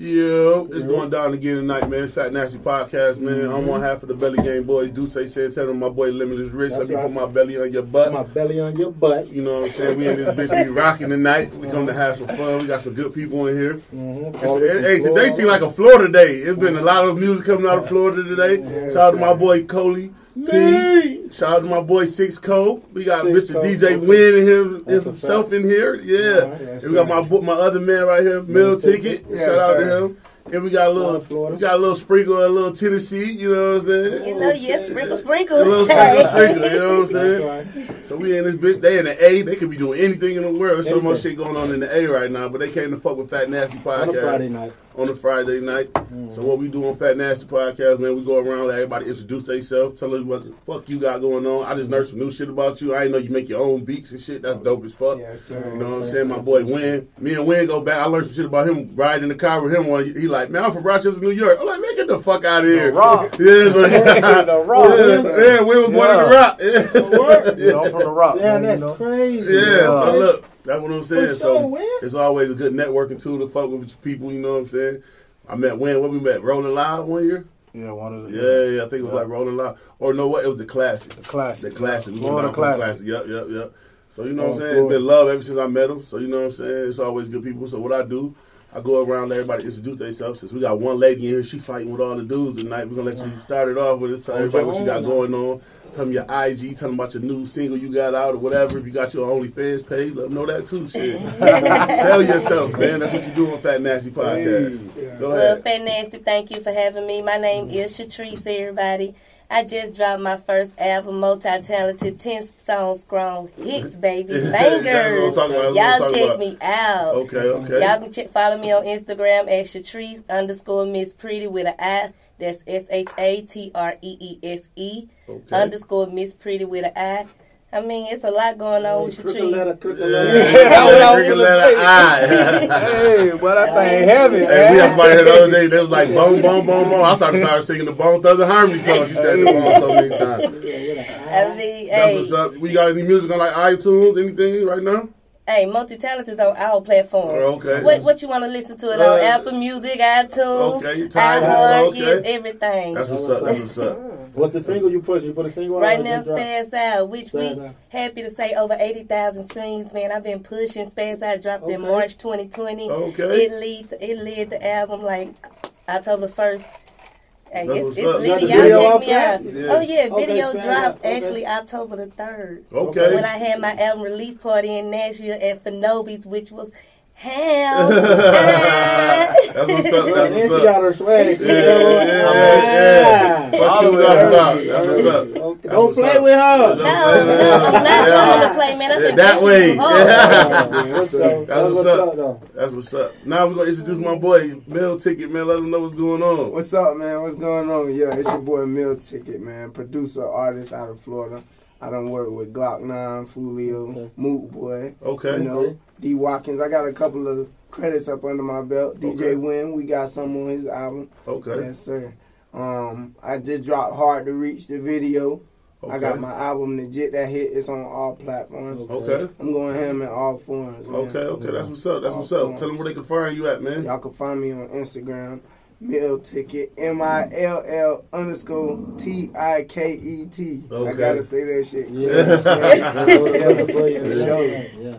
Yeah, it's going down again tonight, man. Fat Nasty Podcast, man. I'm one half of the Belly Game Boys. Do say said tell them my boy Limitless Rich. That's Let me right. put my belly on your butt. My belly on your butt. You know what I'm saying? We in this bitch be rocking tonight. We come to have some fun. We got some good people in here. Mm-hmm. Hey, today seemed like a Florida day. It's been a lot of music coming out of Florida today. Shout out to my boy Coley. P. Shout out to my boy Six Co. We got Six Mr. Co, DJ. Win and him, himself in here. Yeah. Alright, yes, and we got my my other man right here, Mill Ticket. Yes, Shout out sir. to him. And we got a little, Florida, Florida. we got a little sprinkle, a little Tennessee. You know what I'm saying? You know, yes, sprinkle, A sprinkle. little sprinkle, sprinkle. You know what I'm saying? Right. So we in this bitch. They in the A. They could be doing anything in the world. There's so much shit going on in the A right now. But they came to fuck with Fat Nasty podcast On a Friday night. On a Friday night. So what we do on Fat Nasty Podcast, man, we go around let everybody introduce themselves, tell us what the fuck you got going on. I just learned some new shit about you. I didn't know you make your own beats and shit. That's dope as fuck. Yes, sir. You know what I'm saying? My boy Win. Me and Win go back. I learned some shit about him riding in the car with him. One, he like, man, I'm from Rochester, New York. I'm like, man, get the fuck out of here. Rock. Yeah, so, The Rock. yeah, yeah, we was born in the rock. Yeah. You know, I'm from the rock. Yeah, man, that's you know. crazy. Yeah, so look, that's what I'm saying. For So sure, it's always a good networking tool to fuck with people. You know what I'm saying? I met Win. What we met? Rolling Loud one year. Yeah, one of the Yeah, yeah. I think it was Yeah. like Rolling Loud. Or no, what? It was the classic. the classic. The classic. We Florida went down for the classic. Yep, yep, yep. So you know what I'm Oh, saying? Florida. It's been love ever since I met him. So you know what I'm saying? It's always good people. So what I do, I go around everybody introduce themselves. Since we got one lady in here, she fighting with all the dudes tonight. We're gonna let you start it off with this. Tell everybody what you got going on. Tell them your IG. Tell them about your new single you got out or whatever. If you got your OnlyFans page, let them know that too. Shit. Sell yourself, man. That's what you do on Fat Nasty Podcast. Go ahead. Well, ahead. Fat Nasty, thank you for having me. My name is Shatrice, everybody. I just dropped my first album, multi-talented, 10 songs strong, hits, baby, bangers. I'm talking about. That's what I'm Y'all check about. me out. Okay, okay. Y'all can check, follow me on Instagram at Shatrice underscore Miss Pretty with an I. That's S H A T R E E S E underscore Miss Pretty with an I. I mean, it's a lot going on with Crooked letter, Shatrice. crooked Yeah. letter. That's what I was Cricket gonna letter say. I. Hey, but that thing heavy, Hey, we man. had somebody here the other day. They was like, boom, boom, boom, boom. I started started singing the Bone Thugs and Harmony song. She said the bone so many times. I mean, That's hey, what's up. We got any music on like iTunes, anything right now? Hey, multi-talented is on our platform. Oh, okay. What what you want to listen to it Uh, on Apple Music, iTunes, Okay, Tidal, iHeart, okay. everything. That's what's up. That's what's up. What's the single you push? You put a single out? Right now, just drop? Spaz Out, which we Out. happy to say over 80,000 streams, man. I've been pushing Spaz Out, dropped in March 2020. Okay. It lead, it led the album like October 1st. Hey, it's, what's it's up. lit. Y'all video check off me out. Yeah. Oh, yeah, Okay, video Spaz dropped Okay. actually October the 3rd. Okay. When I had my album release party in Nashville at Fenobi's, which was hell. That's what's up. Well, That's and what's she got her swag. She Yeah, know, yeah, yeah. ah. What you All talking the way about? That's what's up. Okay, Don't play up. with her. No, no, I'm not trying to play, man. I've Yeah, that way. Yeah. What's up? That's what's up. though? That's what's up. Now we're gonna introduce my boy, Mill Ticket, man. Let him know what's going on. What's up, man? What's going on? Yeah, it's your boy Mill Ticket, man. Producer, artist out of Florida. I done worked with Glokk Nine, Foolio, Okay. Moot Boy, Okay. you know, D Watkins. I got a couple of credits up under my belt. DJ Okay. Win, we got some on his album. Okay. Yes, sir. Um, I just dropped Hard to Reach the video. Okay. I got my album Legit that hit. It's on all platforms. Okay. I'm going ham in all forms. Man. Okay. Okay. That's what's up. That's what's up. Tell them where they can find you at, man. Y'all can find me on Instagram, Mill Ticket, M I L L underscore T I K E T. I Okay. gotta say that shit. Yeah.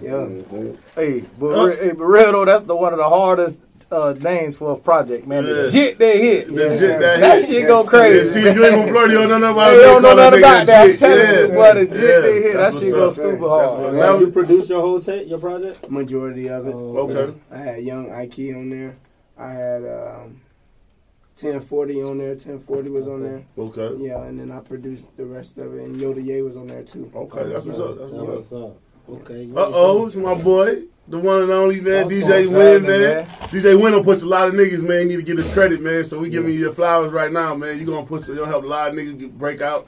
Yeah. Hey, but, Uh, re- hey, but real though, that's the one of the hardest uh, names for a project, man. Yeah. Legit, they hit. Legit, that That hit. shit Yes, go sir. Yeah, crazy. see, you ain't from Florida, you don't know nothing about Hey, you don't know nothing that about that. I'm telling Yeah. you, boy, legit, Yeah. they hit. That shit go up. stupid hard. what- Now you produce your whole tape, your project? Majority of it. Oh, Okay. I had Young Ike on there. I had um, 1040 on there. 1040 was on there. Okay. Yeah, and then I produced the rest of it. And Yoda Ye was on there too. Okay. That's what's up. That's That's what's up. Okay. Uh oh, it's my boy, the one and only man, DJ Win, man. man. DJ Win will push a lot of niggas, man. You need to get his credit, man. So we giving you your flowers right now, man. You gonna push, you gonna help a lot of niggas break out.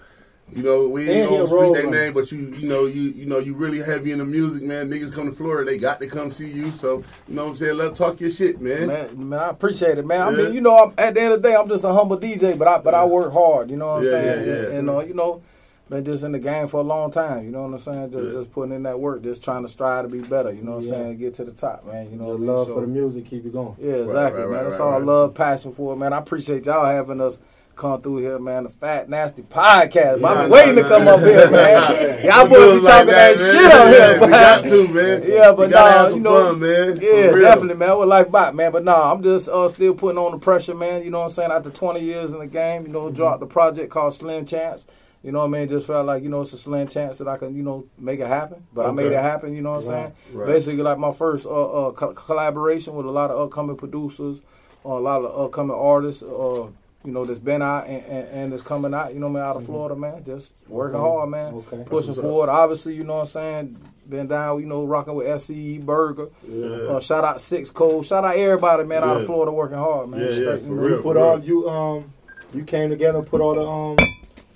You know, we ain't And gonna speak their name, but you, you know, you, you know, you really heavy in the music, man. Niggas come to Florida, they got to come see you. So you know what I'm saying? let's talk your shit, man. Man, man, I appreciate it, man. I mean, you know, I'm, at the end of the day, I'm just a humble DJ, but I but I work hard. You know what I'm Yeah, saying? yeah, yeah. And uh, you know, been just in the game for a long time. You know what I'm saying? Just, Yeah. just putting in that work, just trying to strive to be better. You know what Yeah. I'm saying? Get to the top, man. You know Your love So- for the music keep you going. yeah, exactly, right, man. right, That's right, all love, passion for it, man. I appreciate y'all having us come through here, man. The Fat Nasty Podcast. I've Nah, been waiting to come up here, man. Y'all We boys be it talking that, man. shit up here, We man. got to, man. Yeah, but we nah, you know, fun, man. Yeah, definitely, man. What life back, man. But nah, I'm just uh, still putting on the pressure, man. You know what I'm saying? After 20 years in the game, you know, Mm-hmm. dropped the project called Slim Chance. You know what I mean? Just felt like, you know, it's a slim chance that I can, you know, make it happen. But I made it happen, you know what I'm saying? right. Basically, like my first uh, uh, co- collaboration with a lot of upcoming producers, or a lot of upcoming artists, uh, you know, that's been out and, and, and is coming out, you know, man, out of Florida, man. Just working Mm-hmm. Okay. hard, man. Okay. Pushing That's what's up. forward. Obviously, you know what I'm saying? Been down, you know, rocking with FCE Burger. Yeah. Uh, shout out Six Cold. Shout out everybody, man, out of Florida working hard, man. Yeah, yeah, Straight, for you know. real. You put all you um you came together and put all the um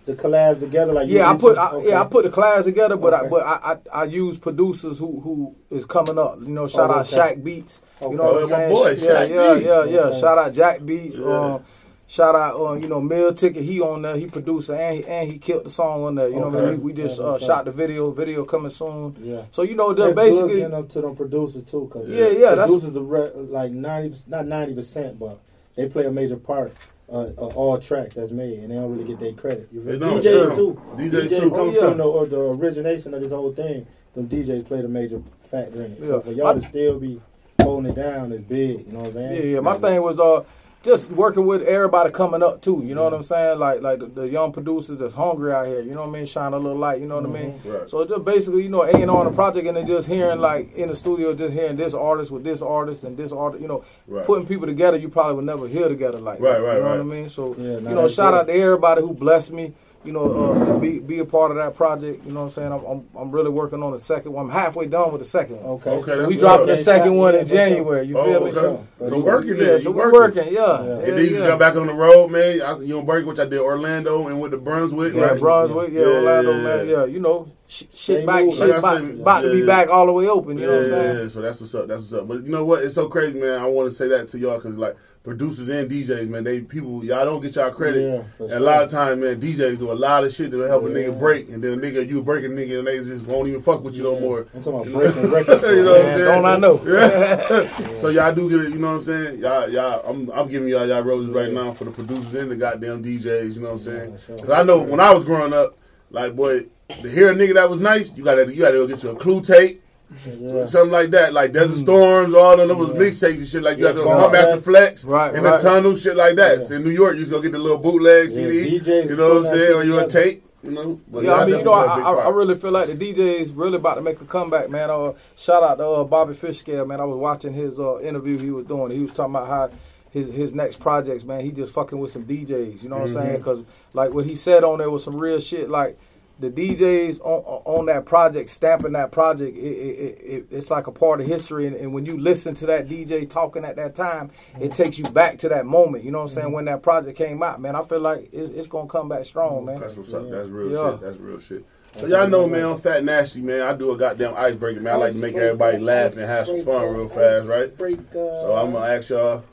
the collabs together like you Yeah, I put I, okay. yeah I put the collabs together, but I but I, I I use producers who who is coming up. You know, shout Oh, out okay. Shaq Beats. You know what I'm saying? boy, yeah, Shaq yeah, Beats. yeah, yeah. Okay. Shout out Jack Beats. Yeah. Um, shout out uh, you know Mill Ticket. He on there. He producer and he, and he killed the song on there. You know what I mean? We, we just Yeah, uh, shot the video. Video coming soon. Yeah. So you know, That's just basically. good getting up to them producers too, cause Yeah, yeah, that's- producers are re- like ninety, not ninety percent, but they play a major part uh, of all tracks that's made, and they don't really get their credit. You feel don't, DJs sure. too. DJs DJs too. come Oh, yeah. from the, or the origination of this whole thing. Them DJs played a major factor in it. So for y'all to still be holding it down is big. You know what I'm saying? Yeah, yeah. My thing was uh just working with everybody coming up too. You know what I'm saying? Like like the, the young producers that's hungry out here. You know what I mean? Shine a little light. You know what I mean? Mm-hmm. Right. So just basically, you know, A and on the project, and then just hearing like in the studio, just hearing this artist with this artist and this artist. You know, Right. putting people together you probably would never hear together like Right, that. right, You know right. what I mean? So Yeah, you know, shout good. out to everybody who blessed me. You know, uh, be be a part of that project. You know what I'm saying? I'm I'm, I'm really working on the second one. I'm halfway done with the second one. Okay. Okay, So we what's dropped up. the second yeah, one in. January. You Oh, feel me? okay. Sure. So working Yeah, there. so you we're working. working. Yeah. Yeah. yeah, And then you just got back on the road, man. I, you on break, which I did Orlando and with the Brunswick, Yeah, right? Brunswick, yeah, Yeah, Orlando, man, yeah. yeah. You know, shit They back, move. shit Like I back, said, about to be back all the way open. You know what I'm saying? yeah, so that's what's up. That's what's up. But you know what? It's so crazy, man. I want to say that to y'all because like producers and DJs, man, they people y'all don't get y'all credit. Yeah, and sure. a lot of times, man, DJs do a lot of shit to help a nigga break, and then a nigga you break a nigga and they just won't even fuck with you no more. I'm talking about breaking records. You know what I'm saying? don't I know? Yeah. so y'all do get it, you know what I'm saying? Y'all, y'all, I'm, I'm giving y'all y'all roses right now for the producers and the goddamn DJs. You know what I'm saying? Yeah, sure. I know when I was growing up, like boy, to hear a nigga that was nice, you gotta you gotta go get you a clue tape, Yeah. something like that, like Desert Storms, all of them was Yeah. mixtapes and shit. Like you Yeah, had to come after Flex. Right, in right. the tunnel, shit like that. Yeah. So in New York, you just go get the little bootleg CD. DJs you know what I'm saying? Or you a together. tape. You know? But Yeah, I mean, you know, I, I, play a big I really feel like the DJ's really about to make a comeback, man. Uh, shout out to uh, Bobby Fishscale, man. I was watching his uh, interview he was doing. He was talking about how his his next projects, man. He just fucking with some DJs. You know what Mm-hmm. I'm saying? Because like what he said on there was some real shit. Like the DJs on on that project, stamping that project, it, it, it, it's like a part of history. And, and when you listen to that DJ talking at that time, it takes you back to that moment. You know what I'm saying? Mm-hmm. When that project came out, man, I feel like it's, it's gonna come back strong, man. That's what's up. That's real Yeah. shit. That's real shit. So y'all know, man, I'm fat nasty, man. I do a goddamn icebreaker, man. I like to make everybody laugh and have some fun real fast, right? So I'm gonna ask y'all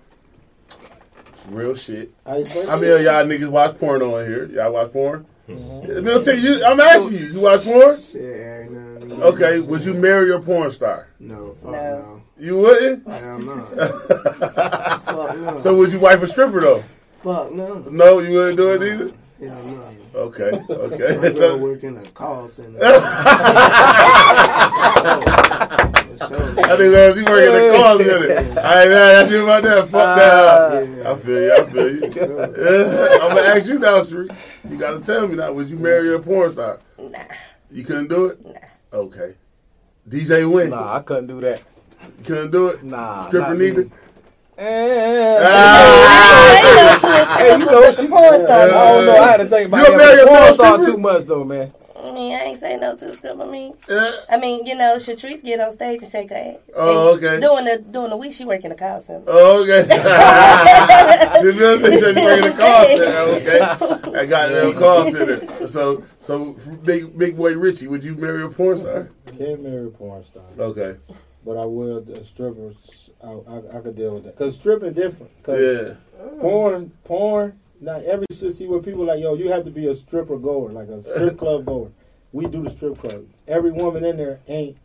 some real shit. I mean, y'all niggas watch porn on here? Y'all watch porn? Mm-hmm. Milton, you, I'm asking you. You watch porn? Shit, every now and then. Okay. Would you marry a porn star? No, fuck No. no. You wouldn't. Hell no. fuck no. So would you wife a stripper though? fuck no. No, you wouldn't do it either. Hell no. Okay. I'm gonna Okay. work in a call center. Oh. For sure. I think that you working the call center. I ain't mad at you about that. Fuck that. Yeah. I feel you. I feel you. I'm gonna ask you now, Sheree. You gotta tell me now. Would you marry a porn star? Nah. You couldn't do it. Nah. Okay. DJ Win. Nah, I couldn't do that. You couldn't do it. Nah, Stripper neither. Eh. Ah! Hey, you know, she, porn star. I don't know. I had to think about You a married that. Porn porn star too much though, man. I mean, I ain't say no to the script. I mean, Yeah. I mean, you know, Shatrice get on stage and shake her ass. Oh, okay. During the during the week, she work in the call center. Oh, okay. This is they said you bringing the call center. Okay. I got in the call center. So, so big big boy Richie, would you marry a porn star? can't marry a porn star, Okay. but I will a stripper. I, I, I could deal with that because stripping different. Cause Yeah. porn, porn, Now every shit see where people like, yo, you have to be a stripper goer, like a strip club goer. We do the strip club. Every woman in there ain't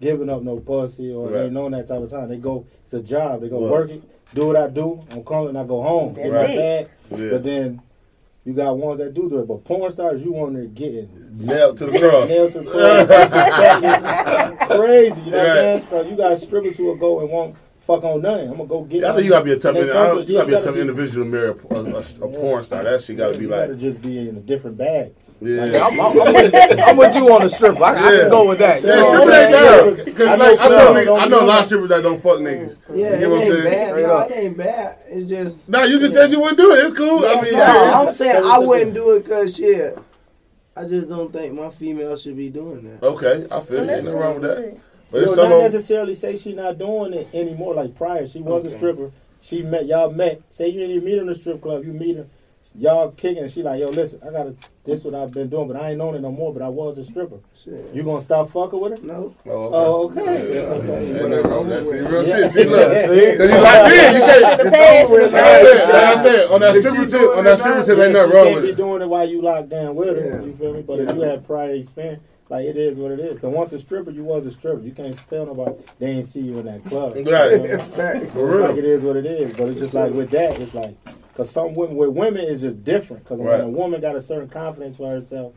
giving up no pussy or Right. ain't known that type of time. They go, it's a job. They go Right. work it, do what I do. I'm calling, I go home. That's It's not it. Yeah. But then you got ones that do do it. But porn stars, you on there getting Nailed to the cross. nails to the cross. crazy. You know what I'm saying? So you got strippers who will go and won't fuck on nothing. I'm gonna go get. It. I think you gotta be a tough, and indi- they I come don't- to- you gotta be a gotta tough individual to marry a, a, a, a porn star. That shit gotta be you like, gotta just be in a different bag. yeah. I'm, I'm, I'm, with, I'm with you on the stripper. I, I Yeah. can go with that. You Yeah, know what stripper ain't saying? down. Cause I know like I told niggas, I know a lot of strippers that don't fuck niggas. Yeah, You know what I'm ain't saying? bad. Straight No, it ain't bad. It's just. Nah, you just said you wouldn't do it. It's cool. I mean, No, yeah. I'm saying I wouldn't do it because shit. I just don't think my female should be doing that. Okay, I feel Well, you. Ain't nothing wrong with that. Good. But Yo, it's some not necessarily say she not doing it anymore like prior. She was a stripper. She met y'all met. Say you didn't meet her in the strip club. You meet her. Y'all kicking. and She like, yo, listen, I gotta. This what I've been doing, but I ain't known it no more. But I was a stripper. Shit. You gonna stop fucking with her? No. Oh, okay. Oh, yeah, Okay. Ain't nothing wrong with that. See, real Yeah. shit. See, look. See? Cause you like me. You can't. The past over with, I said, man. like I said, on that stripper tip, on that stripper tip, ain't nothing she wrong can't with be it. doing it while you locked down with her. You feel me? But if you have prior experience, like it is what it is. Cause once a stripper, you was a stripper. You can't tell nobody they ain't see you in that club. Right. You know? Fact. For Like it is what it is. But it's just like with that, it's like because some women with women is just different. Because Right. when a woman got a certain confidence for herself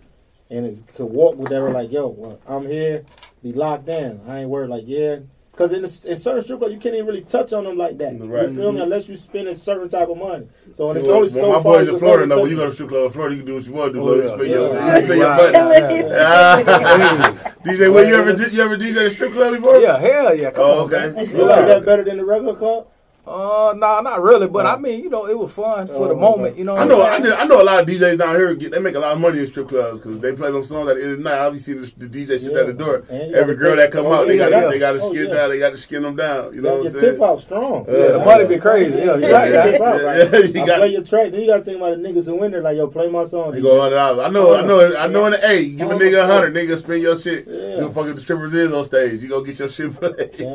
and is could walk with her like, yo, well, I'm here, be locked in. I ain't worried. Like yeah. Because in, the, in certain strip clubs, you can't even really touch on them like that. Right. You feel me? Unless you spend a certain type of money. So and See, it's when- only when so my far boys in Florida go know when you touch go to strip club in Florida, you can do what you want to do. Oh, bro. You yeah. spend your, Yeah. you spend your money. Ah. DJ, well, you ever you ever DJ a strip club before? Yeah, hell yeah. Come Oh, okay. man. You like that better than the regular club? Uh, nah, not really. But I mean, you know, it was fun for the Oh, moment. You know, I know, I I'm know, saying? I know a lot of DJs down here. Get, they make a lot of money in strip clubs because they play them songs at the end of the night. I'll be seeing the, the DJ sit Yeah. at the door. Every girl that come oh, out, they got yeah. they got to Oh, skin yeah. down. They got to skin them down. You know your what I'm tip saying? out strong. Yeah, Yeah, the money be crazy. Yeah, you Yeah, right. yeah, that. tip out, Yeah, you I got- play your track. Then you got to think about the niggas who in there. Like, yo, play my song. You go hundred dollars. I know, I know, I know. In the A, give a nigga a hundred, nigga spend your shit. Yeah. You fucking the strippers is on stage. You go get your shit played. You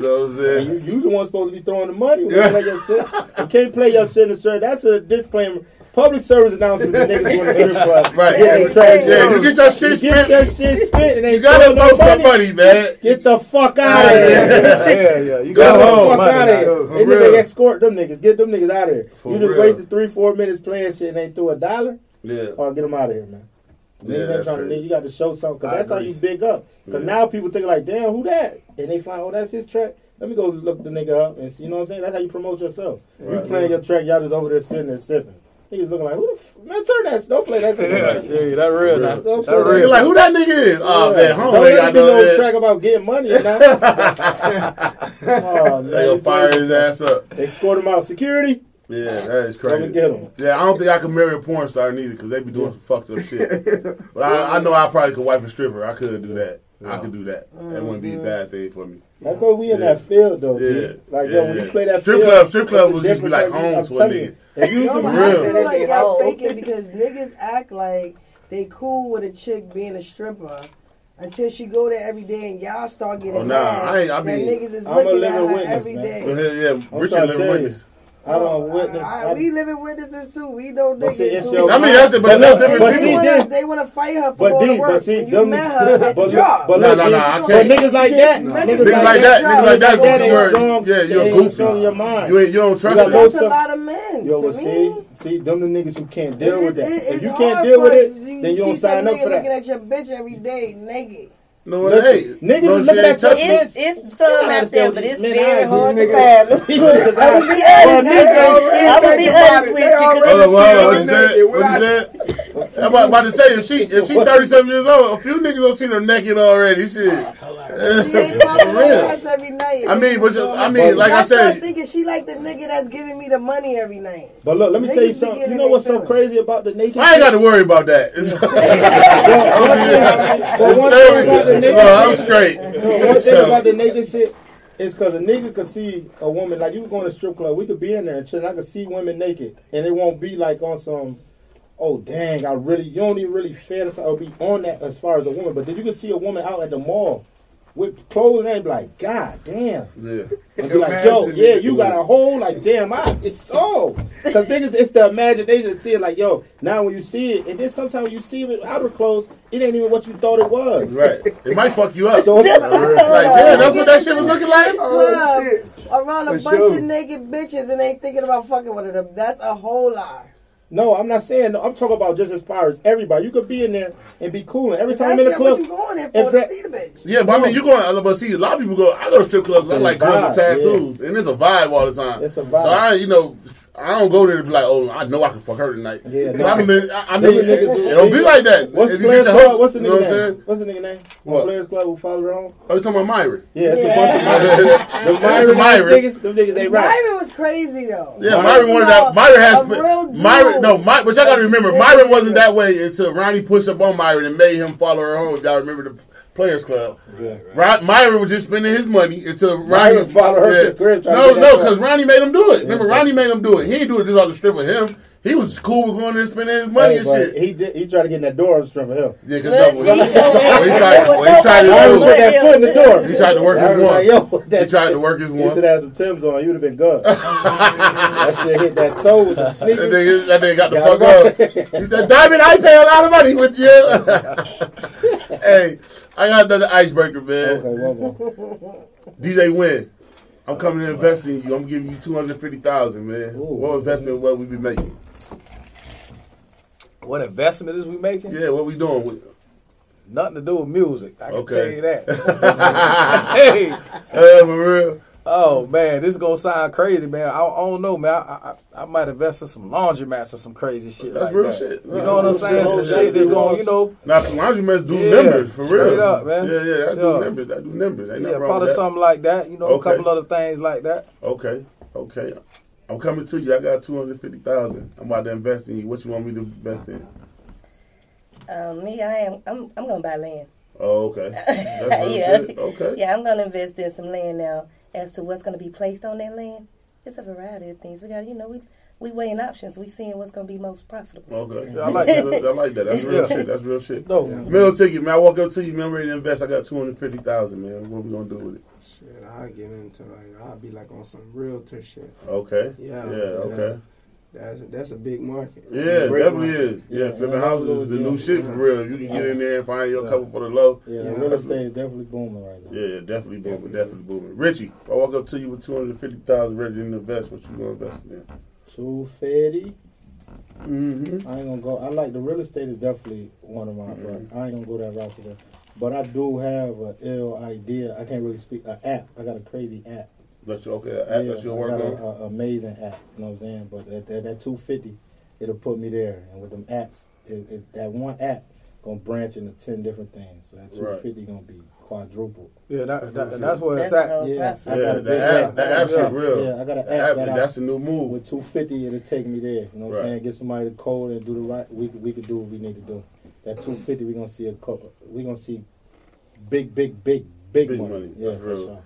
know what I'm And you, saying? you the one supposed to be throwing the money when Yeah. you play your shit. You can't play your shit in the strip. That's a disclaimer. Public service announcement to niggas going to strip club. Right. Get Yeah, the track yeah, you get your shit You get your shit spent and they You gotta throwing throw no some money. money, man. Get the fuck out of here. yeah, yeah. You Go got Get the fuck out of now. here. For They need escort them niggas. Get them niggas out of here. For you just real. wasted three, four minutes playing shit and they threw a dollar. Yeah. Oh, get them out of here, man. Yeah, that's trying to. You got to show something because I that's how you big up. Because Yeah. now people think like, damn, who that? And they find, oh, that's his track. Let me go look the nigga up and see. You know what I'm saying? That's how you promote yourself. You Right. playing your track, y'all just over there sitting there sipping. Niggas looking like, who the f- man? Turn that. Don't play that. Yeah, yeah, that real. Now. Don't That play You're real. like, who that nigga is? Oh, Yeah. man, home. Don't They let got be no no track about getting money. And that. oh, man. They gonna fire his ass up. They scored him out. Security. Yeah, that is Come and crazy. get him. Yeah, I don't think I could marry a porn star neither because they be doing some fucked up shit. But I, I know I probably could wife a stripper. I could do that. I could do that. That wouldn't be a bad thing for me. That's what we in Yeah. that field though. Yeah. dude. Like Yeah, yo, when yeah. you play that Strip field, club- strip club it's would just be like home I'm to a nigga. you. If you No, can but real. I feel like Nigga y'all old. faking because niggas act like they cool with a chick being a stripper until she go there every day and y'all start getting Oh, nah, mad. I ain't- I that mean, niggas is I'm a looking at living her witness, every man. day. Go ahead, yeah. I'm Richard trying to living witness. I don't witness. I, I, I- we living witnesses too. We know But see, niggas it's your- I mean, that's the, but But that's different but they, see, people. wanna, then- they wanna fight her for But going D, to work. but see, when you them, met her at but the look, job. but No, no, no, I can't. niggas like that, Niggas niggas Niggas like that, niggas like that's that the ain't word. strong. Yeah, you're ain't goofy. strong your mind. You ain't, you don't trust got That's a lot of men. Yo, to but see, see, them the niggas who can't deal with that. If you can't deal with it, then you don't sign up for that. looking at your bitch every day naked. No, it Listen, ain't. niggas no, is looking at your touching It's, it's some out there, but it's very hard to nigga- find I'm gonna be Well, honest. niggas I'm gonna be think honest with They already Hold on, what see you said? naked What you said? I'm about, about to say if she if she 37 years old, a few niggas don't see her naked already. Shit. She ain't popping For real. ass every night. I mean, but you, I mean, like I I start said, thinking she like the nigga that's giving me the money every night. But look, let me tell you something. You know what's so crazy about the naked? I ain't got to worry about that. But one the naked No, I'm straight. One thing about the naked shit is because a nigga could see a woman like you going to strip club, we could be in there and chill. I could see women naked, and it won't be like on some. Oh dang! I really you don't even really fantasize or be on that as far as a woman, but then you can see a woman out at the mall with clothes, and they be like, God damn. Yeah. And be like, yo, yeah, you got a hole, like, damn, I, it's so. Because niggas, it's the imagination to see it like, yo, now when you see it, and then sometimes when you see it with outer clothes, it ain't even what you thought it was. Right. It might fuck you up. So, like, damn, that's what that shit was looking like? Oh shit! around a For bunch sure. of naked bitches and ain't thinking about fucking one of them. That's a whole lie. no, I'm not saying, no, I'm talking about just as far as everybody. You could be in there and be cool. And every time I'm in the club, what you going there if for that- see the bitch. Yeah, but I mean, you going, uh, but see, a lot of people go, I go to strip clubs, I like girls with vibe, tattoos, and it's a vibe all the time. It's a vibe. So I, you know, I don't go there to be like, oh, I know I can fuck her tonight. Yeah, no. I mean, I, I Them mean, niggas who- it don't be like that. What's the If you Players Club? What's the you know nigga name? What's the nigga name? What? Players Club who follow her home? Oh, you talking about Myra? Yeah, it's Yeah. a bunch of niggas. The That's Myra. niggas, them niggas ain't right. Myron was crazy though. Yeah, Myra- Myra wanted that. Myra has A real Myra. No, My, but y'all got to remember, Yeah. Myra wasn't that way until Ronnie pushed up on Myra and made him follow her home. If y'all remember the Players Club. Yeah. Ron, Myra was just spending his money until Ronnie followed her to the crib No, no, because Ronnie made him do it. Remember, Ronnie made him do it. He didn't do it just on the strip with him. He was cool with going there and spending his money Hey, and shit. He did. He tried to get in that door on strip for him. yeah, because Look, what he, he- tried, what he tried I to put do, that foot in the door. he tried to work his was one. like, yo, He tried to work his one. You should have some Tim's on. You'd have been good. that shit hit that toe with the That sneakers. nigga, that nigga got the Got fuck up. He said, Diamond, I pay a lot of money with you. hey, I got another icebreaker, man. Okay, one more. DJ Win. I'm coming to invest in you. I'm giving you two hundred fifty thousand, man. Ooh. What investment? What we be making? What investment is we making? Yeah, what we doing? With, Nothing to do with music. I can Okay. tell you that. hey, for real. oh man, this is gonna sound crazy, man. I, I don't know, man. I, I, I might invest in some laundromats or some crazy shit That's like real that. shit. You know what I'm saying? Some shit. that's going, you know, Now, some laundromats do Yeah, numbers for straight real. up, man. Yeah, yeah, I do Yeah. numbers. I do numbers. Ain't yeah, probably with that. something like that. You know, Okay. a couple other things like that. Okay, okay. I'm coming to you. I got two hundred fifty thousand. I'm about to invest in you. What you want me to invest in? Um, me, I am. I'm. I'm gonna buy land. Oh, okay. That's Yeah. Okay. Yeah, I'm gonna invest in some land now. As to what's gonna be placed on that land, it's a variety of things. We got, you know, we we weighing options. We seeing what's gonna be most profitable. Okay. Yeah, I like that. I like that. That's real shit. That's real shit. No, Mill ticket, man. I walk up to you, man. I'm ready to invest. I got two hundred fifty thousand, man. What we gonna do with it? Shit, I get into like I'll be like on some realtor shit. Okay. Yeah, Yeah. Okay. That's that's a big market. It's Yeah, definitely market. is. Yeah, Yeah, flipping yeah, houses is the new shit for real. You can get in there and find your Yeah. couple for the low. Yeah, Yeah, the real estate is definitely booming right now. Yeah, yeah, definitely booming, definitely booming. Richie, if I walk up to you with two hundred fifty thousand ready to invest. What you gonna invest in? Two fifty. Mm-hmm. I ain't gonna go. I like the real estate is definitely one of my. Mhm. But I ain't gonna go that route today. But I do have a ill idea. I can't really speak. An app. I got a crazy app. That's okay. App yeah, that you I work got on. an amazing app. You know what I'm saying? But at that, that 250, it'll put me there. And with them apps, it, it, that one app gonna branch into 10 different things. So that 250 gonna be quadrupled. yeah, that, that, and that's where it's at. whole Yeah, process. I Yeah, got a the big app- app. the I got app a- shit real. Yeah, I got an app app, that I, that's the new move. with 250 it'll take me there. You know what Right. I'm saying? Get somebody to code and do the right. We could- we could do what we need to do. That 250 we gonna see a co- we gonna see big big big big, Big money. money, Yeah, that's for real. sure.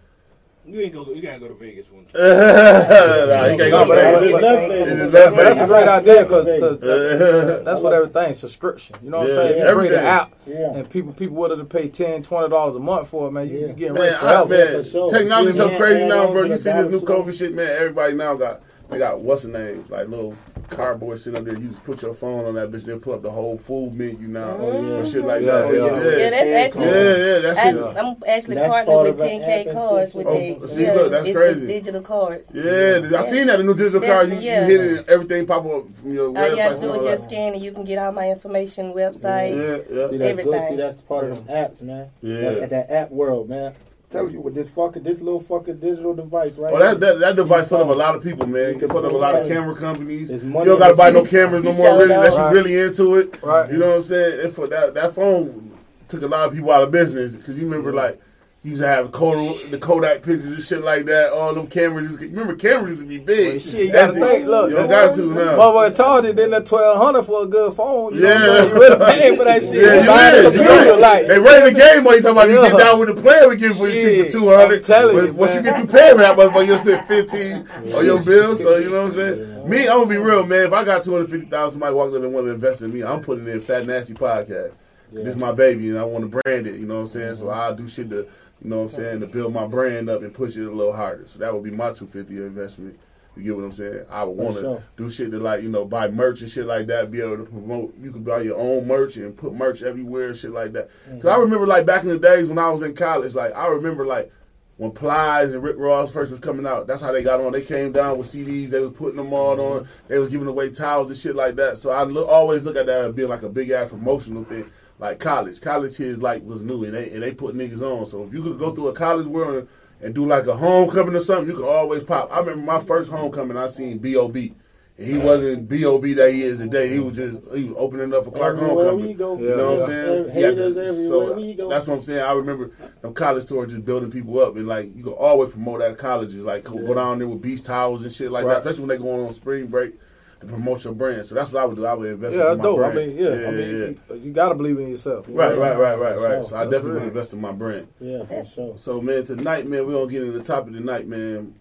You ain't go. You gotta go to Vegas one time. Nah, you can't go but- back. but- It but- is but- that But that's a great idea because Yeah. that's what everything's subscription. You know what Yeah, I'm saying? If you bring the app Yeah. and people people willing to pay 10 dollars a month for it, man. You Yeah. you getting Man, rich I, man, for sure. technology so crazy now, bro. You see this new dollar, COVID shit, man. Everybody now got they got what's the name like little cardboard sitting up there. You just put your phone on that bitch, They'll pull up the whole food menu now Oh, yeah. and mm-hmm. shit like Yeah, that. yeah. Yeah, Yeah, yeah, that's actually. yeah, yeah. That I, shit. I'm actually That's partnered with 10K cards with Oh, the see, yeah, look, that's it's, crazy. It's digital cards. Yeah, I seen that in the new digital That- card. You, yeah. you hit it, and everything pop up from your All website. you have to do all is just scan and you can get all my information, website. Yeah, See yeah, that's good. Everything. See that's part of them apps, man. Yeah. That, that app world, man. Tell you with this fucking this little fucking digital device right Oh, that, that that device full of a lot of people, man. You can put up a lot of camera companies. You don't gotta buy no cameras no more, really, unless Right. you're really into it. Right. You know what I'm saying? And for that that phone took a lot of people out of business because you remember like you used to have Kodak, the Kodak pictures and shit like that. All them cameras. Used to, remember cameras used to be big. Well, shit, you gotta That's think, the- look, you got to now. Motherfucker charged it then that twelve hundred for a good phone. You know Yeah. saying? You really paying for that shit. Yeah, you buying is. You computer, right. like they running the game while you talking about you get down with the player we give for you for two hundred. Telling you, Once you get through paying that motherfucker, you'll spend fifteen on your bill. So you know what I'm saying? Me, I'm gonna be real, man. If I got two hundred fifty thousand, somebody walked up and wanted to invest in me, I'm putting in Fat Nasty Podcast. Yeah. This is my baby, and I want to brand it. You know what I'm saying? So I'll do shit to. You know what I'm saying? To build my brand up and push it a little harder. So that would be my 250 investment. You get what I'm saying? I would want to sure. do shit to like you know buy merch and shit like that. Be able to promote. You could buy your own merch and put merch everywhere, and shit like that. Cause I mm-hmm. remember like back in the days when I was in college, like I remember like when Plies and Rick Ross first was coming out. That's how they got on. They came down with CDs. They was putting them all on. Mm-hmm. They was giving away towels and shit like that. So I look, always look at that as being like a big ass promotional thing. Like college, college kids like was new and they and they put niggas on. So if you could go through a college world and, and do like a homecoming or something, you could always pop. I remember my first homecoming. I seen B.O.B. And he wasn't B.O.B. that he is today. He was just he was opening up for Clark Everywhere homecoming. we go, You know what I'm saying? Haters Yeah, everywhere so we go. that's what I'm saying. I remember them college tours just building people up, and like you can always promote at colleges, like go down there with beach towels and shit like Right. that, especially when they going on spring break to promote your brand. So that's what I would do. I would invest Yeah, in that's my dope. I brand. mean, yeah, I yeah, mean, yeah. you, you gotta believe in yourself. Right, right, right, right, right. sure. So I That's definitely real. would invest in my brand. Yeah, for sure. So man, tonight, man, we're gonna get into the topic tonight, man.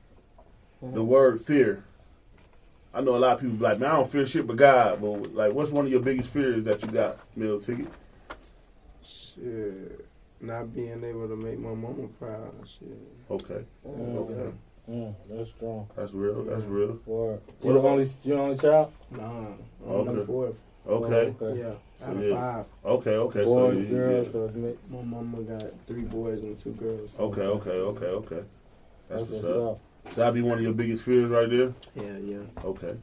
The mm-hmm. word fear. I know a lot of people be like, man, I don't fear shit but God. But like, what's one of your biggest fears that you got, Mill Ticket? Shit. Not being able to make my mama proud. Shit. Okay, mm-hmm. okay, Mm, that's strong. that's real. That's real. Word. What You the only, you only child? Nah. I'm Okay. the fourth. Okay, Oh, okay. Yeah. So, Out of yeah. five. okay, okay. Boys, you- girls, yeah. so it's mixed. My mama got three boys and two girls. Okay, okay, okay, okay. That's That's what's what's up. up. So that'd be one of your biggest fears right there. Yeah, yeah. Okay.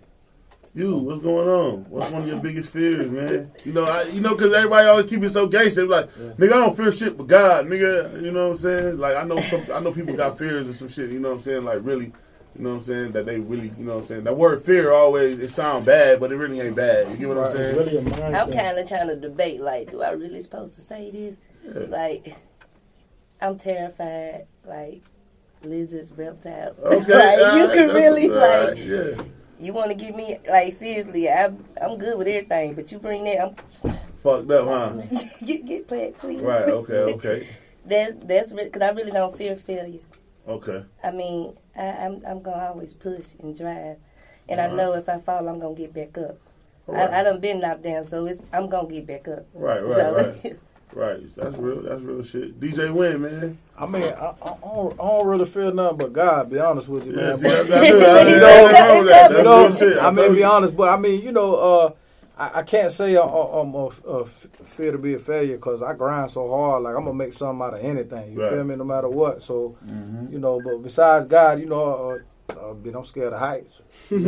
You, what's going on? What's one of your biggest fears, man? You know, I, you know, because everybody always keep it so gangster. They be like, nigga, I don't fear shit but God, nigga. You know what I'm saying? Like, I know some, I know people got fears and some shit. You know what I'm saying? Like, really, you know what I'm saying? That they really, you know what I'm saying? That word fear always it sound bad, but it really ain't bad. You get what I'm It's saying? really a mind I'm kind of trying to debate, like, do I really supposed to say this? Yeah. Like, I'm terrified, like, lizards, reptiles. Okay, like, you can really, alright, like, yeah. You want to give me, like, seriously, I'm, I'm good with everything, but you bring that, I'm, Fucked up, huh? you get back, please. Right. Okay. Okay. that's, that's, because I really don't fear failure. Okay. I mean, I, I'm, I'm going to always push and drive. And I Alright. know if I fall, I'm going to get back up. Alright. I, I done been knocked down, so it's, I'm going to get back up. Right. Right. so, Right. Right. That's real. That's real shit. DJ Win, man. I mean, I, I, don't, I don't really feel nothing but God. Be honest with you, Yeah, man. see, But- that's, that's, it. I, You know, nothing wrong with you know, shit. I mean, told be you. honest, but I mean, you know, uh, I, I can't say I'm, I'm a, a f- fear to be a failure because I grind so hard. Like I'm gonna make something out of anything. You Right. feel me? No matter what. So, Mhm. you know, but besides God, you know, uh, uh, bitch, I'm scared of heights. yeah,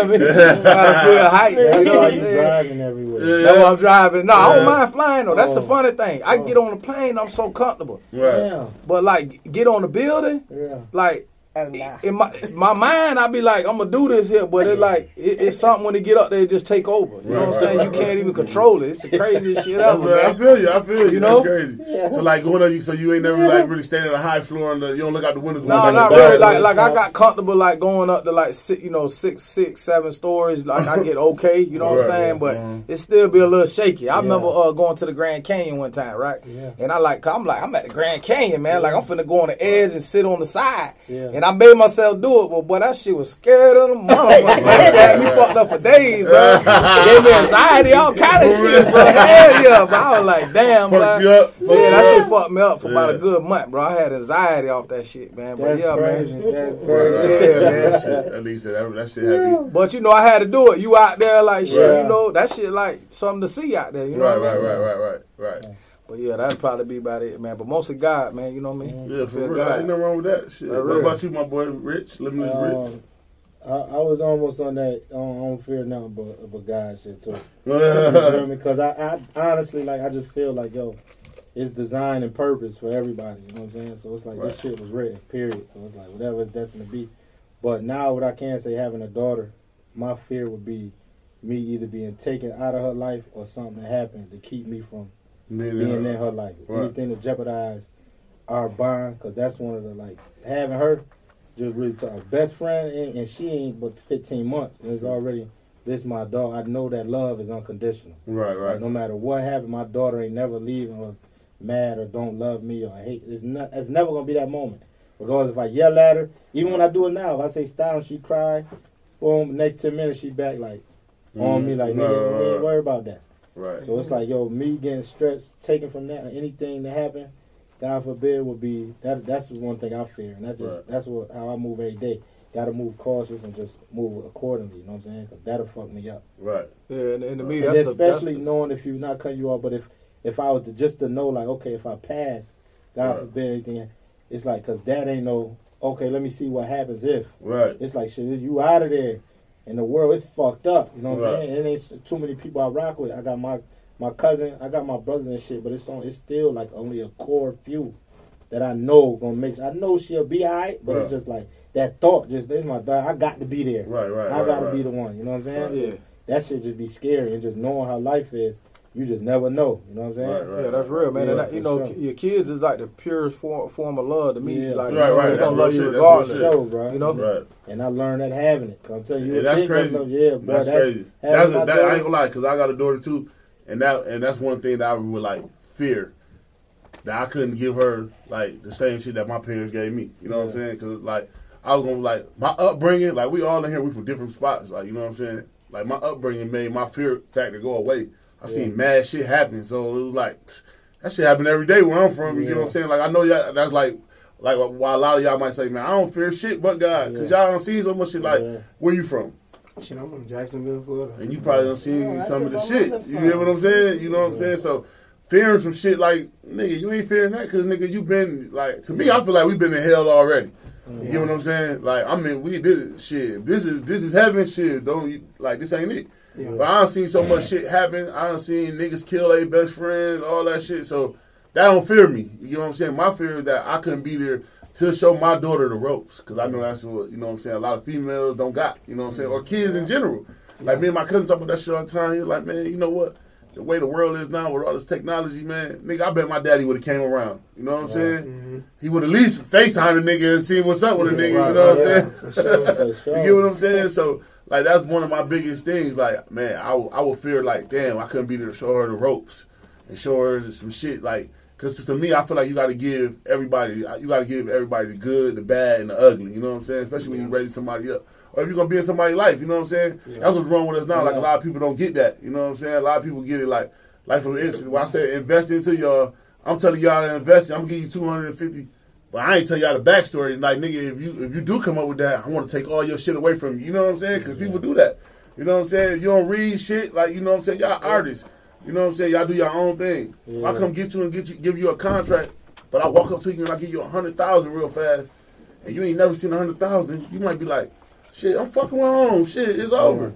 I mean, I fear of heights. That's You know what I'm driving everywhere. Yeah. That's why I'm driving. No, I don't mind flying though. That's the Oh. funny thing. I get on the plane, I'm so comfortable. Right. Yeah, But like, get on the building, yeah. like oh, nah. in my my mind, I be like, I'm gonna do this here, but it like it, it's something when it get up there, it just take over. You know Right, what I'm right, saying? right, you can't even control it. It's the craziest shit ever, right. I feel you. I feel you. You know? That's crazy. So like going on, you so you ain't never like really staying on a high floor and the, you don't look out the windows. No, not really. dog. Like, like I got comfortable, like going up to like six, you know, six, six, seven stories. Like I get okay, you know what I'm saying? right. But Mhm. it still be a little shaky. I Yeah. remember uh, going to the Grand Canyon one time, right? Yeah. And I like, I'm like, I'm at the Grand Canyon, man. Like I'm finna go on the edge and sit on the side. Yeah. And I made myself do it, but boy, that shit was scared of the motherfucker. That shit had me fucked up for days, bro. Gave me anxiety, all kind of shit, bro. Hell yeah, but I was like, damn, Fucked bro. you up. Fucked Yeah, that shit fucked me up for about a good month, bro. I had anxiety off that shit, man. But That's yeah, crazy. man. That's crazy. Yeah, man. That shit, that nigga said that, that shit had me. But you know, I had to do it. You out there like shit, Right. you know, that shit like something to see out there, you know. Right, right, right, right, right, right. But yeah, that'd probably be about it, man. But mostly God, man, you know what I mean? Yeah, for Feel real. God. Ain't nothing wrong with that shit. For What real. about you, my boy, Rich? Limitless Rich. Um, I, I was almost on that. I don't, I don't fear nothing but, but God shit too. You feel? Because I, I honestly like I just feel like yo, it's design and purpose for everybody. You know what I'm saying? So it's like Right. this shit was written. Period. So it's like whatever it's destined to be. But now what I can say, having a daughter, my fear would be me either being taken out of her life or something that happened to keep me from being in her life. Right. Anything to jeopardize our bond, because that's one of the like having her just really to our best friend, and, and she ain't but 15 months, and it's already this my dog. I know that love is unconditional. Right, Like, right. no matter what happened, my daughter ain't never leaving or mad or don't love me or hate. It's not. It's never gonna be that moment. Because if I yell at her, even when I do it now, if I say stop and she cry, boom, next 10 minutes she back like on mm-hmm. me like nigga, right, we ain't worry about that. Right. So it's like, yo, me getting stressed, taken from that, anything that happened, God forbid, would be that. That's the one thing I fear, and that just Right. that's what how I move every day. Got to move cautious and just move accordingly. You know what I'm saying? Because that'll fuck me up. Right. Yeah, and, and to me, and that's the, that's especially the, knowing if you not cutting you off, but if if I was to just to know like okay, if I pass, God Right. forbid anything, it's like because that ain't no okay. Let me see what happens if Right. it's like shit. You out of there, and the world is fucked up. You know what Right. I'm saying? And it ain't too many people I rock with. I got my my cousin, I got my brothers and shit, but it's on. It's still like only a core few that I know gonna make. I know she'll be alright, but Right. it's just like that thought. Just this my dog. I got to be there. Right. Right. I right, gotta right. be the one. You know what I'm saying? Right. So yeah, that shit just be scary and just knowing how life is. You just never know. You know what I'm saying? Right, right. yeah, that's real, man. and Yeah, that, you know, sure. your kids is like the purest form, form of love to me. Yeah. like, Right, right, They that's gonna love you shit, that's real regardless. Show, bro. You know? Right. And I learned that having it. I'm telling you, Yeah, that's think crazy. myself, yeah, bro. That's, crazy. That's a, that, I ain't gonna lie, cause I got a daughter too, and that and that's one thing that I would like fear that I couldn't give her like the same shit that my parents gave me. You know what I'm saying? Cause like I was gonna like my upbringing, like we all in here, we from different spots. Like you know what I'm saying? Like my upbringing made my fear factor go away. I seen Yeah. mad shit happen, so it was like that shit happen every day where I'm from. You know what I'm saying? Like I know y'all. That's like. Like why a lot of y'all might say, man, I don't fear shit but God, cause y'all don't see so much shit. Like, Yeah. where you from? Shit, I'm from Jacksonville, Florida. And you probably don't see Yeah, some of the shit. mother You from. know what I'm saying? You know what I'm saying? So fearing some shit like nigga, you ain't fearing that because nigga, you been like to me. I feel like we've been in hell already. You know what I'm saying? Like I mean, we did shit. This is this is heaven shit. Don't you, like this ain't it. Yeah. But I done seen so much shit happen. I don't see niggas kill their best friends, all that shit. So that don't fear me. You know what I'm saying? My fear is that I couldn't be there to show my daughter the ropes because I know that's what you know what I'm saying. A lot of females don't got. You know what I'm saying? Or kids in general. Like me and my cousin talk about that shit all the time. You're like, man, you know what? The way the world is now with all this technology, man, nigga, I bet my daddy would have came around. You know what I'm saying? Mm-hmm. He would at least FaceTime the nigga and see what's up with a nigga. You know what I'm Yeah, saying? for sure, for sure. You get what I'm saying? So like that's one of my biggest things. Like man, I would- I would fear like damn I couldn't be there to show her the ropes and show her some shit like. Cause to me, I feel like you got to give everybody, you got to give everybody the good, the bad, and the ugly. You know what I'm saying? Especially when you raise somebody up, or if you're gonna be in somebody's life. You know what I'm saying? That's what's wrong with us now. Like a lot of people don't get that. You know what I'm saying? A lot of people get it like, like for instance, when I say invest into y'all, I'm telling y'all to invest. I'm gonna give you 250. But I ain't tell y'all the backstory. Like nigga, if you if you do come up with that, I want to take all your shit away from you. You know what I'm saying? Because people do that. You know what I'm saying? You don't read shit like you know what I'm saying. Y'all artists. You know what I'm saying? Y'all do your own thing. If I come get you and get you give you a contract, but I walk up to you and I give you a hundred thousand real fast, and you ain't never seen a hundred thousand, you might be like, shit, I'm fucking with home. Shit, it's over.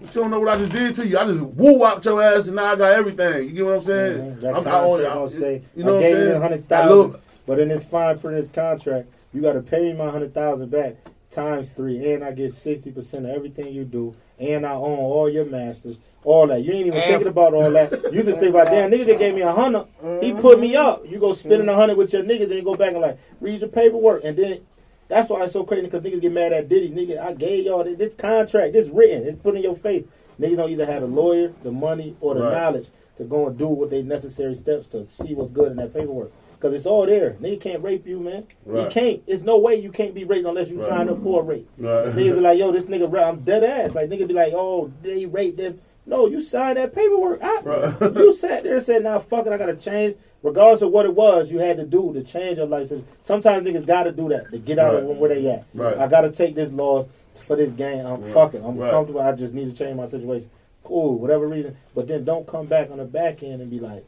But you don't know what I just did to you. I just woo whopped your ass and now I got everything. You get what I'm saying? Mhm. That I'm, contract only- gonna say, you know I what I'm saying? a hundred thousand, but in this fine print, this contract, you got to pay me my hundred thousand back times three, and I get sixty percent of everything you do, and I own all your masters, all that. You ain't even And- thinking about all that. You just think about damn nigga that gave me a hundred, he mm-hmm. put me up. You go spending mm-hmm. a hundred with your niggas, then go back and like read your paperwork, and then. That's why it's so crazy because niggas get mad at Diddy. Nigga, I gave y'all this, this contract, this written, it's put in your face. Niggas don't either have the lawyer, the money, or the Right. knowledge to go and do what they necessary steps to see what's good in that paperwork. Cause it's all there. Nigga can't rape you, man. He Right. can't. It's no way you can't be raped unless you Right. sign up for a rape. Right. Nigga be like, yo, this nigga, I'm dead ass. Like nigga be like, oh, they raped them. No, you signed that paperwork. I, Right. You sat there and said, nah, fuck it, I gotta change. Regardless of what it was, you had to do to change your life. Sometimes niggas gotta do that to get out Right. of where they at. Right. I gotta take this loss for this game. I'm Right. fucking. I'm comfortable. I just need to change my situation. Cool, whatever reason. But then don't come back on the back end and be like,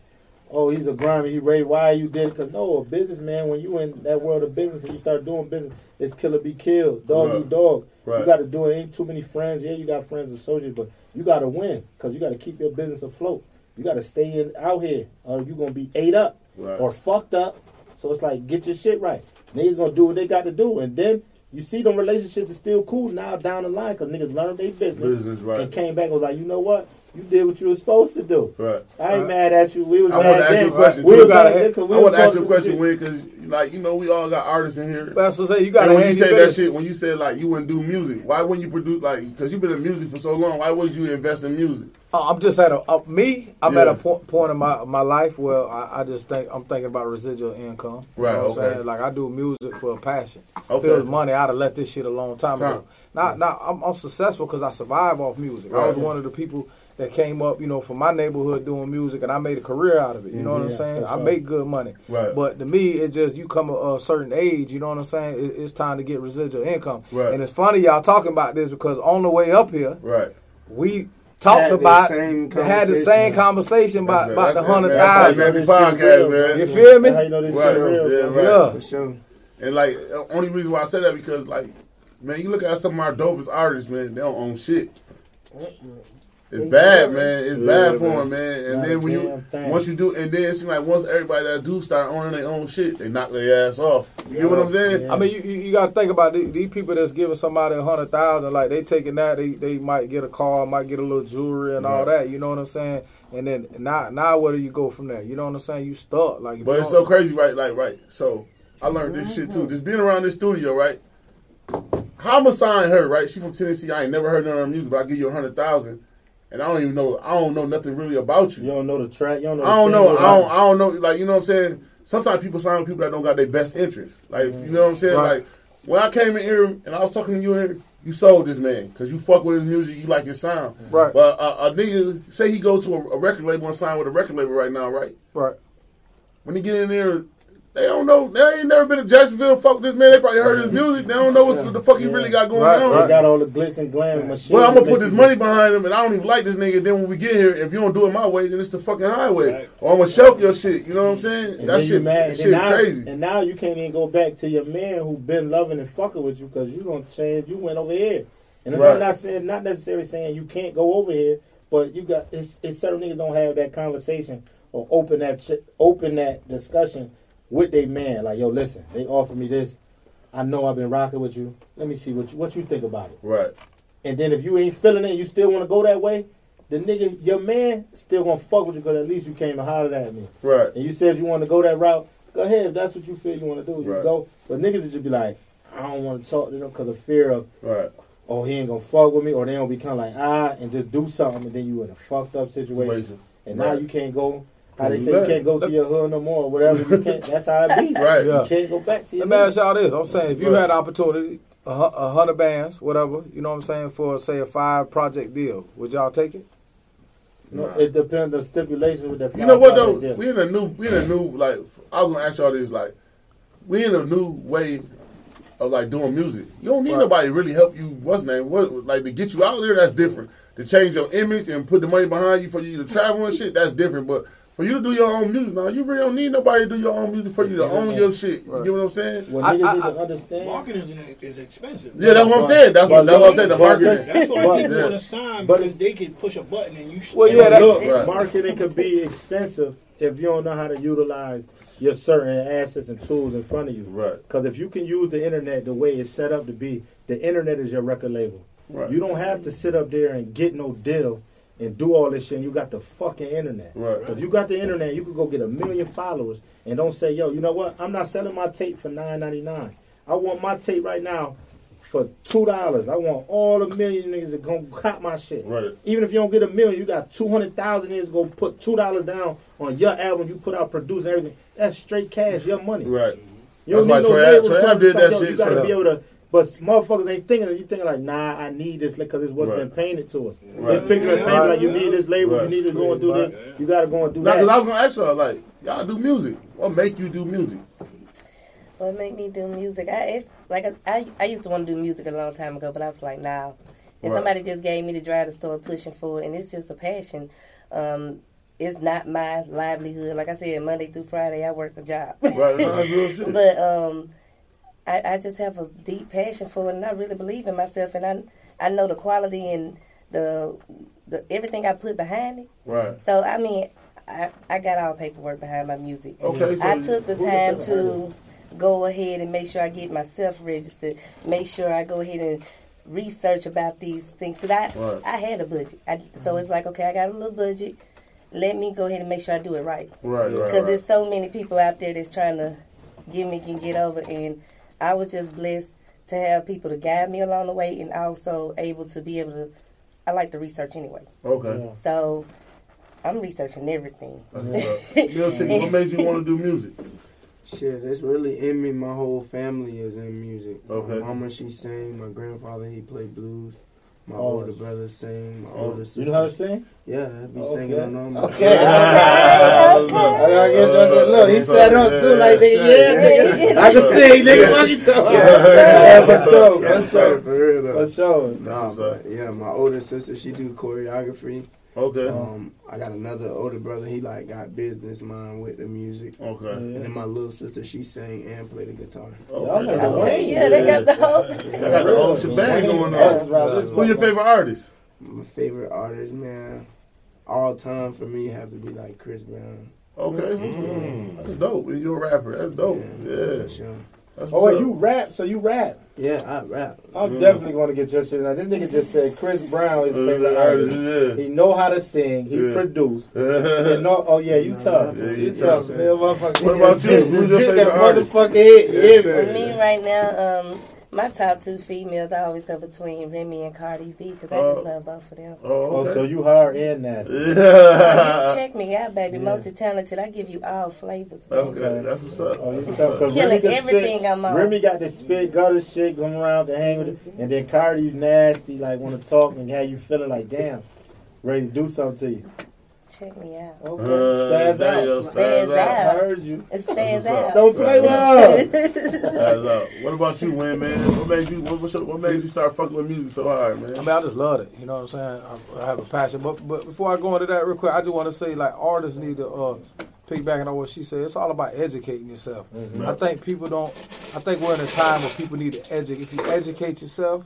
oh, he's a grimy, he raped, why you did it? Because no, a businessman, when you in that world of business and you start doing business, it's kill or be killed, dog Right. eat dog. Right. You got to do it. Ain't too many friends. Yeah, you got friends, and associates, but you got to win because you got to keep your business afloat. You got to stay in out here, or you gonna be ate up Right. or fucked up. So it's like get your shit right. Niggas gonna do what they got to do, and then you see them relationships is still cool now down the line because niggas learned their business, Business, right. and came back and was like, you know what, you did what you were supposed to do. Right. I ain't mad at you. We was I mad wanna ask then. you a question, We too. You gotta mad hit- then 'cause we I want to ask you a question, through Win, because like you know we all got artists in here. That's what I say. You got And when you hand said that shit, when you said like you wouldn't do music, why wouldn't you produce like? Because you've been in music for so long. Why would you invest in music? Uh, I'm just at a uh, me. I'm at Yeah. a point, point in my my life where I, I just think I'm thinking about residual income. You Right, know what I'm okay. saying? Like I do music for a passion. Okay. If it was money, I'd have let this shit a long time Time. ago. Now, now I'm, I'm successful because I survive off music. I was one of the people that came up, you know, from my neighborhood doing music, and I made a career out of it. You know what mm-hmm. I'm Yeah, saying? I sure. make good money. Right. But to me, it's just you come a, a certain age. You know what I'm saying? It, it's time to get residual income. Right. And it's funny y'all talking about this because on the way up here, Right. we talked Had the about same had the same conversation about, That's about the right. hundred That's- thousand. that's- Nasty podcast, man. You feel me? How you know this Right, shit real? yeah, right. Yeah. For sure. And like, only reason why I say that because like, man, you look at some of our dopest artists, man, they don't own shit. It's bad, man. It's Yeah, bad for man. them, man. And Not then when you thing. once you do, and then it seems like once everybody that do start owning their own shit, they knock their ass off. You get what I'm saying? Yeah. I mean, you, you, you got to think about these, these people that's giving somebody a hundred thousand. Like they taking that, they they might get a car, might get a little jewelry and all that. You know what I'm saying? And then now now where do you go from there? You know what I'm saying? You stuck. Like, But it's so crazy, right? Like, right. So I learned this shit too. Just being around this studio, right? How I'ma sign her, right? She from Tennessee. I ain't never heard none of her music, but I give you a hundred thousand, and I don't even know. I don't know nothing really about you. You don't know the track. You don't know. I don't know. I don't. I don't know. Like you know what I'm saying. Sometimes people sign with people that don't got their best interest. Like you know what I'm saying. Right. Like when I came in here and I was talking to you here, you sold this man because you fuck with his music. You like his sound. Right. But a, a nigga say he go to a, a record label and sign with a record label right now, right? right. When he get in there, they don't know. They ain't never been to Jacksonville. Fuck this man. They probably heard his music. They don't know what the fuck he really got going Right, on. They got all the glitz and glam and machine. Well, I'm gonna put this money behind him, and I don't even like this nigga. Then when we get here, if you don't do it my way, then it's the fucking highway, Right. or I'm gonna shelf your shit. You know what I'm saying? And that shit, mad. that And shit now, crazy. And now you can't even go back to your man who been loving and fucking with you because you gonna change. You went over here, and I'm not saying, not necessarily saying you can't go over here, but you got it's, it's certain niggas don't have that conversation or open that ch- open that discussion with their man. Like, yo, listen, they offer me this. I know I've been rocking with you. Let me see what you, what you think about it. Right. And then if you ain't feeling it, you still want to go that way. The nigga, your man, still gonna fuck with you because at least you came and hollered at me Right. and you said you want to go that route, go ahead. If that's what you feel you want to do, you Right. go. But niggas would just be like, I don't want to talk to them because of fear of, Right. oh, he ain't gonna fuck with me, or they don't become like ah, and just do something, and then you in a fucked up situation, Situation. and now you can't go. How they say you can't go to your hood no more, or whatever. You can't. That's how it be. Right. Yeah. You can't go back to your. Let me ask y'all this. I'm saying if you Right. had opportunity, a, a hundred bands, whatever, you know what I'm saying, for say a five project deal, would y'all take it? No, it depends on stipulations with that. You know what though? five We in a new, we in a new like. I was gonna ask y'all this like, we in a new way of like doing music. You don't need Right. nobody to really help you. What's name? What like to get you out there? That's different. To change your image and put the money behind you for you to travel and shit. That's different. But for you to do your own music now, you really don't need nobody to do your own music for you to own your shit. You Right. get what I'm saying? What I- niggas I- need to I- understand. Marketing is, is expensive. Yeah, that's what I'm saying. That's what But that's what I'm saying. The marketing. That's why But- people want to sign But because they can push a button and you. Well, yeah, that- Look, Right. marketing could be expensive if you don't know how to utilize your certain assets and tools in front of you. Right. Because if you can use the internet the way it's set up to be, the internet is your record label. Right. You don't have to sit up there and get no deal and do all this shit. And you got the fucking internet. Right. If you got the internet, you could go get a million followers and don't say, yo, you know what? I'm not selling my tape for nine ninety nine. I want my tape right now for two dollars. I want all the million niggas that gonna cop my shit. Right. Even if you don't get a million, you got two hundred thousand niggas go put two dollars down on your album you put out, produce everything. That's straight cash, your money. Right. You don't That's need no label did that yo, shit, You gotta so- be able to. But motherfuckers ain't thinking it. You thinking like, nah, I need this because it's what's Right. been painted to us. Right. This picture is painted Right. like you need this label, Right. you need to go and do this. You gotta go and do Now, cause I was gonna ask y'all like, y'all do music. What make you do music? What made me do music? I asked, like I, I, I used to want to do music a long time ago, but I was like, nah. And Right. somebody just gave me the drive to start pushing for it, and it's just a passion. Um, it's not my livelihood. Like I said, Monday through Friday, I work a job. Right. That's but um, I, I just have a deep passion for it, and I really believe in myself, and I I know the quality and the the everything I put behind it. Right. So I mean, I I got all paperwork behind my music. Okay. So I took the time to go ahead and make sure I get myself registered. Make sure I go ahead and research about these things because I Right. I had a budget. I, so it's like okay, I got a little budget. Let me go ahead and make sure I do it right Right. Right. because right. there's so many people out there that's trying to get me and get over and I was just blessed to have people to guide me along the way and also able to be able to I like to research anyway. Okay. So I'm researching everything. That's. Bill what made you want to do music? Shit, it's really in me. My whole family is in music. Okay. My mama, she sang. My grandfather, he played blues. My Oh. older brother sing. My older sister. You know how to sing? Yeah, I be Okay. singing on them. Okay. I gotta get that look. He sat up too, like nigga, yeah, nigga. I can sing, nigga. Fuck you talking? Yeah, for sure, for sure, for real though. for sure. Nah, but yeah, my older sister, she do choreography. Okay. Um, I got another older brother. He like got business mind with the music. Okay. And then my little sister, she sang and played the guitar. Y'all Okay. niggas Okay, Wayne. yeah, they got the whole. I got the whole shebang going That's on. right. Who your favorite artist? My favorite artist, man, all time for me have to be like Chris Brown. Okay. That's dope. You're a rapper. That's dope. Yeah. for sure. That's Oh wait, up. you rap? So you rap? Yeah, I rap. I'm Yeah. definitely going to get your shit. Now this nigga just said Chris Brown is his Uh, favorite artist. artist, He know how to sing. He Yeah. produce. yeah. You know, oh yeah, you Nah, tough. yeah, you you tough, tough. man. Motherfucker. What about you? Who's your favorite that artist? Motherfucker hit. Yes, Yeah, sir. Me right now, um, my top two females, I always go between Remy and Cardi B because I just Oh. love both of them. Oh, Oh, okay. so you hard and nasty. yeah. Check me out, baby. Yeah. Multi-talented. I give you all flavors. baby. Okay, that's what's up. Oh, you tough. 'Cause Killing Remy can everything spit, I'm on. Remy got this spit gutter shit going around to hang with it, and then Cardi you nasty, like want to talk and how you feeling like damn, ready to do something to you. Check me out. Okay, Uh, spaz there go, out. spaz Spaz out. I heard you. It's fans That's out. Don't play with her. Out. What about you, Win, man? What made you? What, what's what made you start fucking with music so hard, man? I mean, I just love it. You know what I'm saying? I, I have a passion. But but before I go into that real quick, I just want to say like artists need to uh, piggyback on what she said. It's all about educating yourself. I think people don't. I think we're in a time where people need to educate. If you educate yourself,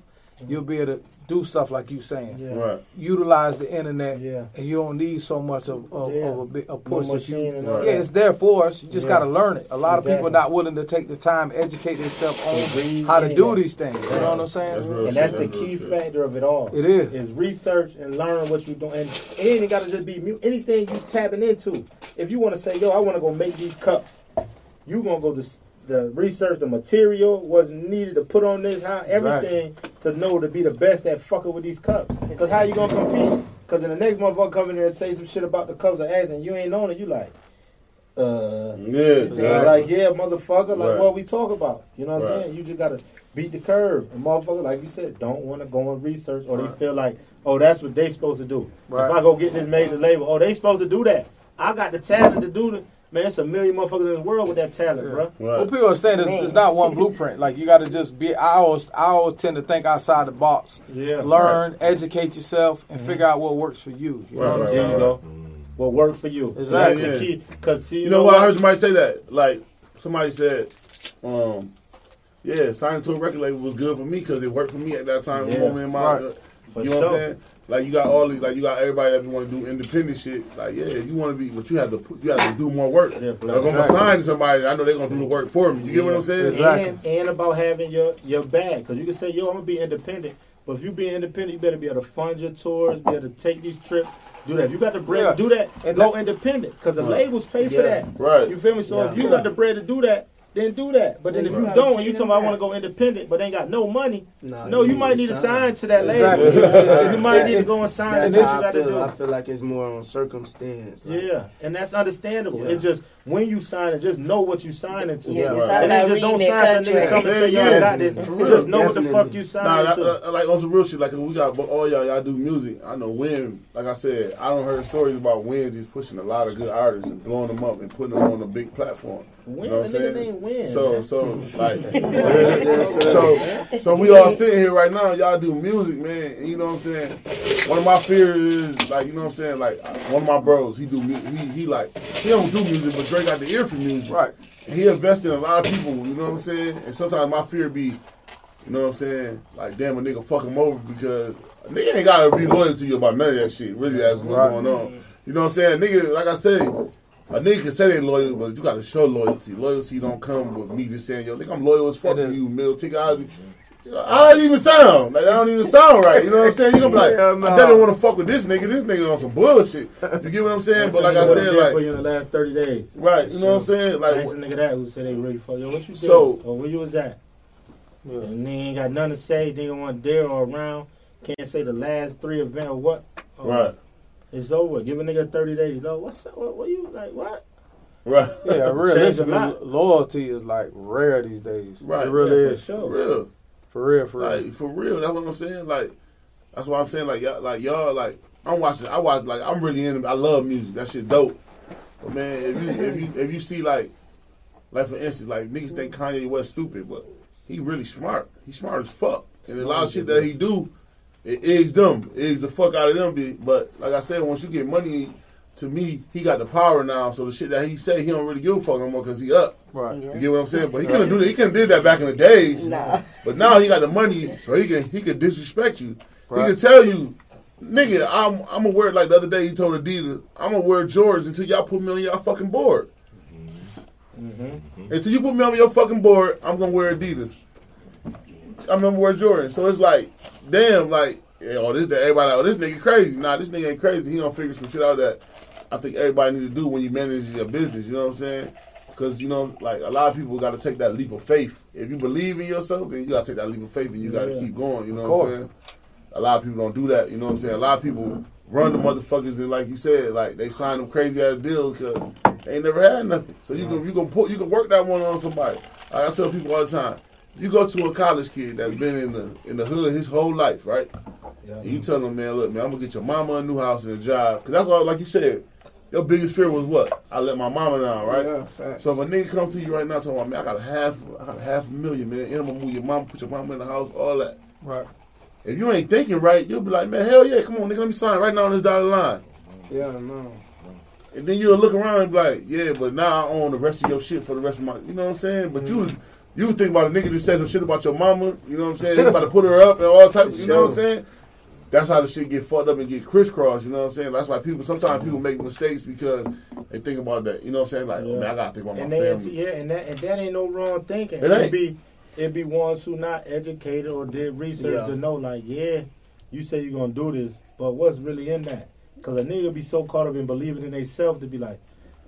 you'll be able to do stuff like you saying. Yeah. Right. Utilize the internet, Yeah. and you don't need so much of, of, Yeah. of a, big, a push. If you- machine and all Right. yeah, it's there for us. You just Yeah. got to learn it. A lot of people are not willing to take the time, educate themselves Read on how to any do of these things. You know what I'm saying? That's real And shit. that's the key shit. factor of it all. It is. Is research and learn what you're doing. And it ain't got to just be mu- anything you tapping into. If you want to say, yo, I want to go make these cups, you going to go to s- the research, the material, was needed to put on this, how everything to know to be the best at fucking with these cups. Because how you going to compete? Because then the next motherfucker come in and say some shit about the cups or ass and you ain't on it, you like, uh, Yeah, exactly. Like, yeah, motherfucker, like Right. what we talk about. You know what I'm saying? You just gotta beat the curve. And motherfucker, like you said, don't wanna go and research or Right. they feel like, oh, that's what they supposed to do. Right. If I go get this major label, oh, they supposed to do that. I got the talent to do it. Man, it's a million motherfuckers in this world with that talent, Yeah. bro. Well, Right. people understand it's, it's not one blueprint. Like you got to just be. I always, I always tend to think outside the box. Yeah. Learn, educate yourself, and figure out what works for you. You know Right, what I'm right, There saying? you go. What worked for you. Exactly. That's the key. Cause see, You know what? I heard somebody say that. Like somebody said, um, yeah, signing to a record label was good for me because it worked for me at that time. Yeah. moment in my, Right. For you know what I'm sure. saying? Like you got all these, like you got everybody that want to do independent shit. Like yeah, you want to be, but you have to put, you have to do more work. Yeah, Like, if I'm gonna sign somebody, I know they're gonna do the work for me. You get what I'm saying? Exactly. And, and about having your your bag, because you can say, "Yo, I'm gonna be independent," but if you be independent, you better be able to fund your tours, be able to take these trips, do that. If you got the bread Yeah. to do that, And go that- independent, because the Right. labels pay for that. Right. You feel me? So if Yeah. you got the bread to do that, then do that. But then if you Right. don't, and you talking about I want to go independent, but ain't got no money, Nah, no, you might need to sign to that label. Exactly. you might need to go and sign. That's That's what how you I got to feel. I feel like it's more on circumstance. Like, Yeah, and that's understandable. Yeah. It's just when you sign it, just know what you signing to. Yeah, it's And then just don't that sign for nigga come contract. say, Yeah, "Yo, yeah. Got this." For real, Just know what the definitely. fuck you Nah, signing that, to. uh, like on some real shit. Like we got all y'all, y'all do music. I know Win. Like I said, I don't heard stories about Win he's pushing a lot of good artists and blowing them up and putting them on a big platform. Win, You know what the I'm nigga saying? Win. So, so like, so, so we all sitting here right now. Y'all do music, man. And you know what I'm saying? One of my fears is like, you know what I'm saying? Like one of my bros, he do he he like he don't do music, but Drake got the ear for music. Right. And he invested in a lot of people. You know what I'm saying? And sometimes my fear be, you know what I'm saying? Like, damn, a nigga fuck him over because a nigga ain't gotta be loyal to you about none of that shit. Really, that's what's Right. going on. You know what I'm saying? Nigga, like I said, a nigga can say they loyal, but you gotta show loyalty. Loyalty don't come with me just saying, yo, nigga, I'm loyal as fuck It to you, Mill. Take out. I don't even sound like that. Don't even sound right. You know what I'm saying? You gonna be like, Yeah, no. I definitely want to fuck with this nigga. This nigga on some bullshit. You get what I'm saying? But like I What said, he did for like you in the last thirty days. right, you know what I'm saying? Like Ask a nigga that who said they ready for you. What you did? So- or where you was at? Yeah. And they ain't got nothing to say. They don't want there or around. Can't say the last three event or what. Right, It's over. Give a nigga thirty days. No, what's up? What, what you like? What? right, Yeah, Changed realistically, loyalty is like rare these days. Right, It really yeah, for is. sure. real. For real, for real. Like for real, that's what I'm saying. Like That's what I'm saying like y'all, like y'all, like I'm watching. I watch like I'm really into. I love music. That shit dope. But man, if you if you if you see like like for instance, like niggas think Kanye was stupid, but he really smart. He smart as fuck. And a lot of shit that he do, it eggs them, eggs the fuck out of them. be- But like I said, once you get money, to me, he got the power now. So the shit that he say, he don't really give a fuck no more because he up. Right. Yeah. You get what I'm saying? But he couldn't do that. He couldn't did that back in the days. Nah. But now he got the money, so he can he can disrespect you. Right. He can tell you, nigga, I'm I'm gonna wear like the other day. He told Adidas, I'm gonna wear Jordans until y'all put me on y'all fucking board. Mm-hmm. Until you put me on your fucking board, I'm gonna wear Adidas. I'm gonna wear Jordan. So it's like, damn, like, yeah, oh, this everybody, oh, this nigga crazy. Nah, this nigga ain't crazy. He gonna figure some shit out that I think everybody need to do when you manage your business. You know what I'm saying? Because you know, like a lot of people got to take that leap of faith. If you believe in yourself, then you got to take that leap of faith and you got to Yeah. keep going. You know what I'm saying? A lot of people don't do that. You know what I'm saying? A lot of people run the motherfuckers and like you said, like they sign them crazy ass deals because they ain't never had nothing. So you can you can put you can work that one on somebody. Like I tell people all the time. You go to a college kid that's been in the in the hood his whole life, right? Yeah. And you tell them, man, look, man, I'm gonna get your mama a new house and a job. Cause that's why, like you said, your biggest fear was what? I let my mama down, right? Yeah, facts. So if a nigga come to you right now talking about, man, I got a half, I got a half a million, man, and I'm gonna move your mama, put your mama in the house, all that. Right. If you ain't thinking right, you'll be like, man, hell yeah, come on, nigga, let me sign right now on this dotted line. Yeah, no. And then you'll look around and be like, yeah, but now I own the rest of your shit for the rest of my, you know what I'm saying? But you mm-hmm. was, you was thinking about a nigga that said some shit about your mama, you know what I'm saying? He about to put her up and all types, you know what I'm saying? That's how the shit get fucked up and get crisscrossed, you know what I'm saying? That's why people, sometimes people make mistakes because they think about that, you know what I'm saying? Like, oh, Yeah. man, I gotta think about my and they, family. yeah, and that and that ain't no wrong thinking. It It ain't. be it be ones who not educated or did research Yeah. to know like, yeah, you say you're gonna do this, but what's really in that? Cause a nigga be so caught up in believing in themselves to be like,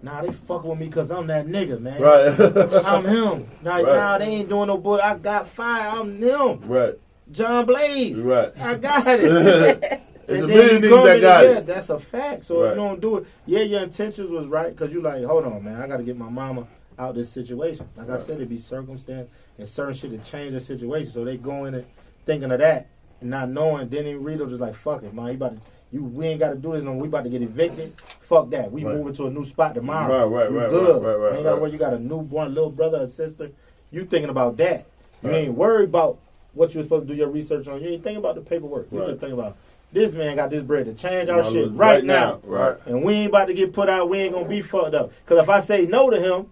nah, they fucking with me cause I'm that nigga, man. Right. I'm him. Like, Right. nah, they ain't doing no bull. I got fire. I'm them. right. John Blaze. Right. I got it. A And then million niggas that got it. That's a fact. So if you don't do it, yeah, your intentions was right because you like, hold on, man, I got to get my mama out this situation. Like I said, it be circumstance and certain shit to change the situation. So they go in it thinking of that and not knowing. Then Rito just like, fuck it, man, you about to. You, we ain't got to do this no more. We about to get evicted. Fuck that. We Right. moving to a new spot tomorrow. Right, right, You right, good. right, right, right, You ain't got to worry. You got a newborn little brother or sister. You thinking about that. You Right. ain't worried about what you were supposed to do your research on. You ain't thinking about the paperwork. You just thinking about this man got this bread to change our shit right, now. Right. And we ain't about to get put out. We ain't gonna be fucked up. Cause if I say no to him,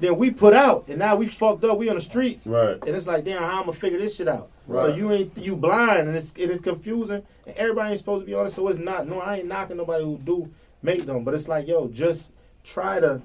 then we put out, and now we fucked up. We on the streets, Right. and it's like, damn, how I'm gonna figure this shit out? So you ain't you blind, and it's it is confusing, and everybody ain't supposed to be on it. So it's not. No, I ain't knocking nobody who do make them, but it's like, yo, just try to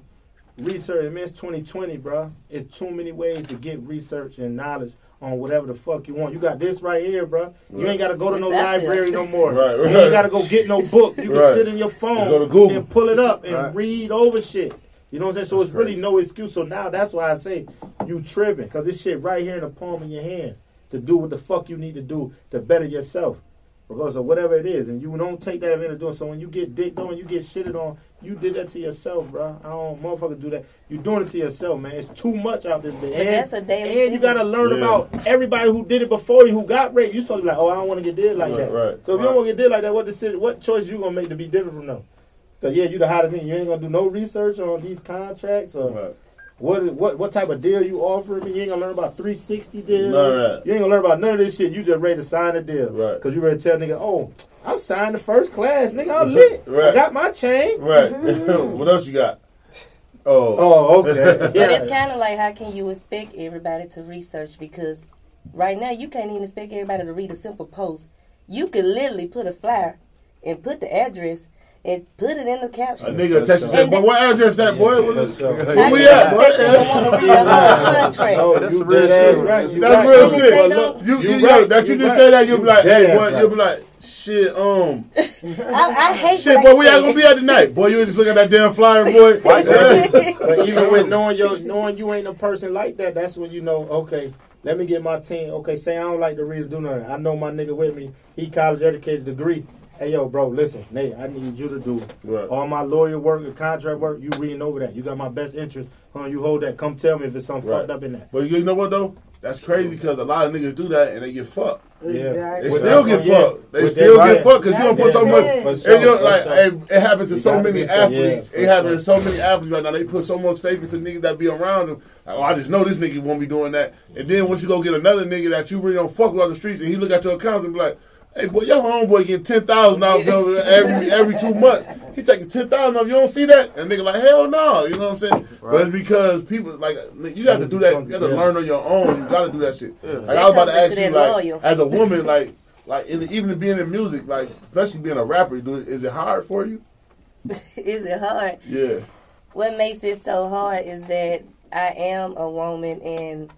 research. I mean, it's 2020, bro. It's too many ways to get research and knowledge on whatever the fuck you want. You got this right here, bro. You ain't got to go to no Exactly. library no more. Right, right. You ain't got to go get no book. You can Right. sit in your phone go to Google. and pull it up and Right. read over shit. You know what I'm saying? So That's it's really no excuse. So now that's why I say you tripping because this shit right here in the palm of your hands to do what the fuck you need to do to better yourself. Because of whatever it is, and you don't take that into doing. So when you get dicked on, you get shitted on, you did that to yourself, bro. I don't motherfucker do that. You doing it to yourself, man. It's too much out this day. But And, that's a daily and you gotta learn Yeah. about everybody who did it before you, who got raped. You supposed to be like, oh, I don't want to get did like Right, that. right, so if you don't want to get did like that, what decision, what choice you gonna make to be different from them? Cause yeah, you the hottest thing. You ain't gonna do no research on these contracts or Right. what what what type of deal you offering me. You ain't gonna learn about 360 deals. None of that. You ain't gonna learn about none of this shit. You just ready to sign a deal. Right. Cause you ready to tell nigga, oh, I'm signed the first class, nigga. I'm lit. I got my chain. Right. what else you got? Oh. Oh, okay. But it's kind of like how can you expect everybody to research because right now you can't even expect everybody to read a simple post. You could literally put a flyer and put the address and put it in the caption. A nigga text you said, boy, what address that, boy? What is- So- Where we at, expect them to want to read a whole contract? That's the real shit. right. That's real shit. You, you, You yo, that you You just say that, you'll be like, hey, boy, you'll be like, shit, um, I, I hate shit, when boy, we say ain't gonna be at tonight. Boy, you ain't just looking at that damn flyer, boy. But even with knowing your knowing you ain't a person like that, that's when you know, okay, let me get my team. Okay, say I don't like to read or do nothing. I know my nigga with me, he college educated degree. Hey yo, bro, listen, Nate, I need you to do Right. all my lawyer work and contract work. You reading over that. You got my best interest. Huh, you hold that. Come tell me if it's something Right. fucked up in that. But you know what though? that's crazy because a lot of niggas do that and they get fucked. Yeah. They Exactly. With still get yeah. fucked. They With still get fucked because you don't put so Yeah, much. man. For And you're like, sure. hey, it happens to You so many be so- yeah, athletes. it happens sure. to so many athletes right now. They put so much faith into niggas that be around them. Like, oh, I just know this nigga won't be doing that. And then once you go get another nigga that you really don't fuck with on the streets, and he look at your accounts and be like, "Hey, boy, your homeboy getting ten thousand dollars every every two months. He taking ten thousand off. You don't see that?" And nigga like, "Hell no," you know what I'm saying? But it's because people like you have to do that. You have to Yeah. learn on your own. You got to do that shit. Like I was about to ask into you, like, loyal. as a woman, like. Like in, even being in music, like especially being a rapper, do is it hard for you? Is it hard? Yeah, What makes it so hard is that I am a woman and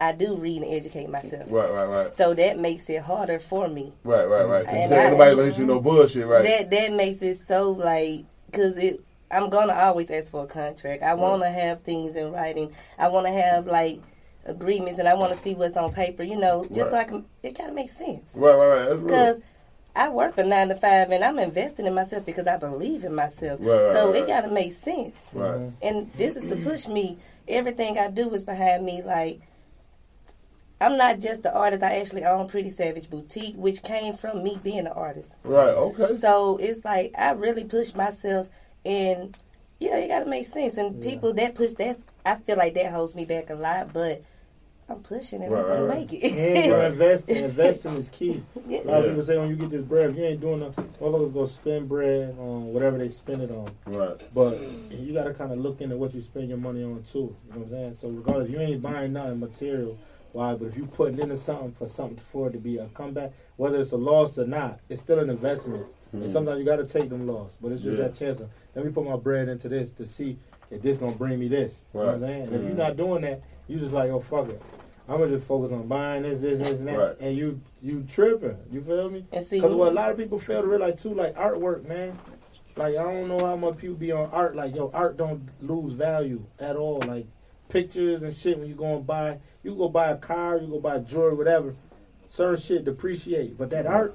I do read and educate myself. right, right, right, So that makes it harder for me. right, right, right. And I- nobody gonna you no bullshit, right? That that makes it so like because it. I'm gonna always ask for a contract. I want to have things in writing. I want to have like agreements, and I want to see what's on paper. You know, just so I can. It gotta make sense. right, right, right. Because I work a nine to five and I'm investing in myself because I believe in myself. Right, right, so right. it got to make sense. Right. And this is to mm-hmm. push me. Everything I do is behind me. Like, I'm not just the artist. I actually own Pretty Savage Boutique, which came from me being an artist. Right. Okay. So it's like I really push myself and yeah, it got to make sense. And people that push that, I feel like that holds me back a lot, but I'm pushing and Right, I'm gonna right. make And it. you're Right. investing. Investing is key. Yeah. A lot of people say when you get this bread, if you ain't doing nothing. the motherfuckers go spend bread on whatever they spend it on. Right. But you gotta kind of look into what you spend your money on too. You know what I'm saying? So regardless, you ain't buying nothing material. Why? But if you putting into something for something for it to be a comeback, whether it's a loss or not, it's still an investment. And hmm. sometimes you gotta take them loss. But it's just Yeah. that chance of let me put my bread into this to see if this gonna bring me this. You know what I'm Right. saying? And if you're hmm. not doing that, you just like, oh fuck it. I'm gonna just focus on buying this, this, this, and that, Right. and you you tripping. You feel me? And see, Because what a lot of people fail to realize too, like artwork, man. Like I don't know how much people be on art. Like yo, art don't lose value at all. Like pictures and shit. When you go and buy, you go buy a car, you go buy jewelry, whatever. Certain shit depreciate, but that art,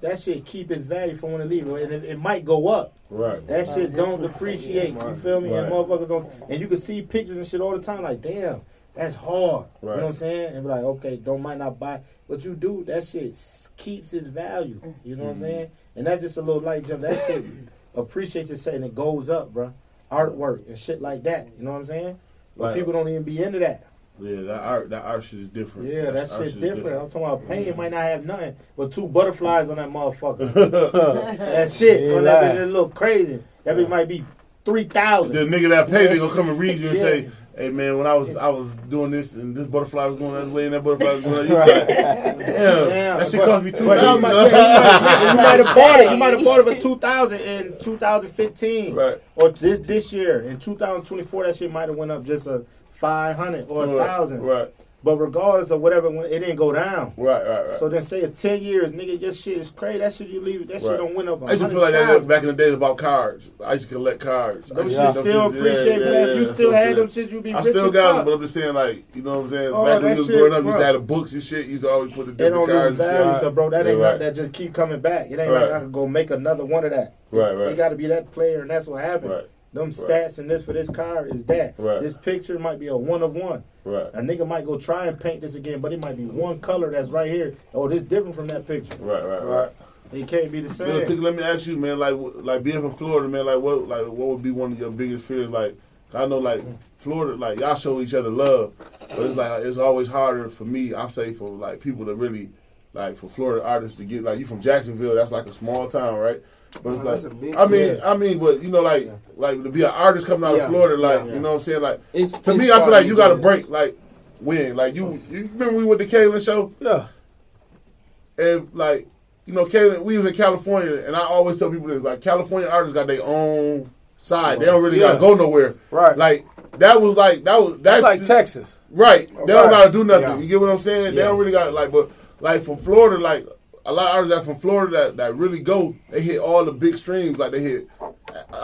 that shit keep its value for when it leave, and it, it might go up. Right. That shit just don't depreciate. You feel me? And motherfuckers don't. And you can see pictures and shit all the time. Like damn, that's hard. Right. You know what I'm saying? And be like, okay, don't might not buy, but you do. That shit keeps its value. You know what I'm mm-hmm. saying? And that's just a little light jump. That shit appreciates itself and it goes up, bro. Artwork and shit like that. You know what I'm saying? But Right. people don't even be into that. Yeah. That art. That art shit is different. Yeah, that That's- art shit is different. I'm talking about painting mm-hmm. might not have nothing but two butterflies on that motherfucker. That's it. Yeah, that bitch, it look crazy. That bitch might be three thousand. The nigga that paid, they gonna come and read you and Yeah. say, "Hey man, when I was I was doing this and this butterfly was going that way and that butterfly was going that way." Damn, Damn, that shit cost me two but you might- yeah, you might- you might have bought it. You might have bought it for two thousand in 2015, Right. or this this year in 2024. That shit might have went up just a 500 or a Right. thousand. Right. But regardless of whatever, when- it didn't go down. Right. Right. Right. So then say in 10 years, nigga, your shit is crazy. That shit you leave, that shit don't win up. I used to feel like that back in the days about cards. I used to collect cards. I Them used shit still shits- yeah, appreciate yeah, that. yeah, If you still had them shit, you be I still got them, but I'm just saying, like, you know what I'm saying? Oh, Back when you was shit, growing up, you used bro. to have the books and shit. You used to always put the It don't lose value, shit. so bro. That ain't Yeah, right. that just keep coming back. It ain't Right. like I could go make another one of that. Right, It right. got to be that player, and that's what happened. Right, Them Right. stats and this for this car is that. Right. This picture might be a one of one. right, A nigga might go try and paint this again, but it might be one color that's right here. Oh, this different from that picture. right, right, right. It can't be the Bill, same. Tick, let me ask you, man. Like, like being from Florida, man. Like, what, like, what would be one of your biggest fears? Like, I know, like, Florida, like, y'all show each other love, but it's like it's always harder for me. I say for like people to really, like, for Florida artists to get like you from Jacksonville. That's like a small town, right? But it's Oh, like, I mean, city. I mean, but you know, like, like to be an artist coming out Yeah. of Florida, like, Yeah. you know what I'm saying? Like, It's, to it's me, I feel like you got to break, like, win. Like, you, you remember we went to Kalen show? Yeah. And like, you know, Kalen, we was in California, and I always tell people this: like, California artists got their own side. They don't really Yeah. gotta go nowhere. Right. Like that was like that was That's that's like Texas. right. They don't gotta do nothing. Yeah. You get what I'm saying? They don't really got like, but like from Florida, like a lot of artists that from Florida that, that really go, they hit all the big streams. Like they hit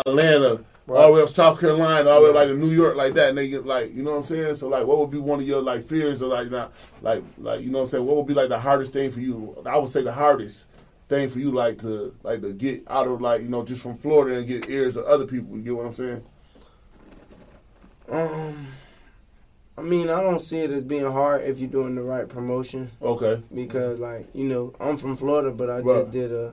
Atlanta. All the way up to South Carolina, all the way like to New York, like that, and they get like, you know what I'm saying. So like, what would be one of your like fears or like not, like, like you know what I'm saying? What would be like the hardest thing for you? I would say the hardest thing for you, like to like to get out of like you know just from Florida and get ears of other people. You get what I'm saying? Um, I mean, I don't see it as being hard if you're doing the right promotion Okay. because, like, you know, I'm from Florida, but I Right. just did a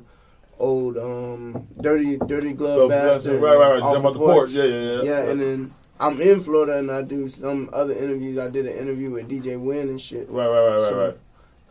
old um dirty dirty glove So, bastard. right, right, right. off Jump out the porch. Yeah, yeah, yeah. Yeah, and then I'm in Florida and I do some other interviews. I did an interview with DJ Win and shit. Right, right, right, right, So, right.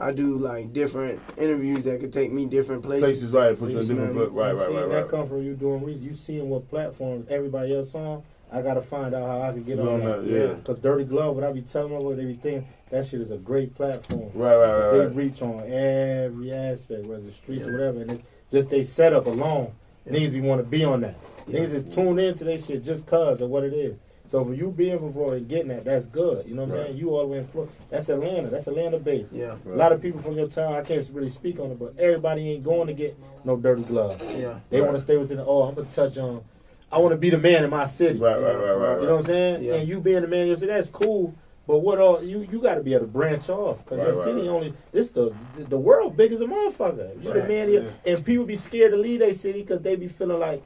I do like different interviews that could take me different places. Places right, put you in different man. book. Right, You right, see, right, That come from you doing research. You seeing what platforms everybody else on. I gotta find out how I can get You on that. yeah. Cause Dirty Glove, what I be telling them, what they be thinking, that shit is a great platform. Right, right, right, They right. reach on every aspect, whether it's streets or whatever, and it's just they setup alone. Niggas be want to be on that. Niggas is tuned into that shit just cause of what it is. So for you being from Florida and getting that, that's good. You know what I'm Right. saying? You all the way in Florida. That's Atlanta. That's Atlanta based. Yeah, A lot of people from your town, I can't really speak on it, but everybody ain't going to get no dirty glove. yeah. They Right. want to stay within the, oh, I'm going to touch on, I want to be the man in my city. Right, right, right, right, You know what I'm saying? Yeah. And you being the man, you say that's cool. But what all you you got to be able to branch off because Right, your right, city right. only it's the the world big as a motherfucker. You the man, here, and people be scared to leave their city because they be feeling like,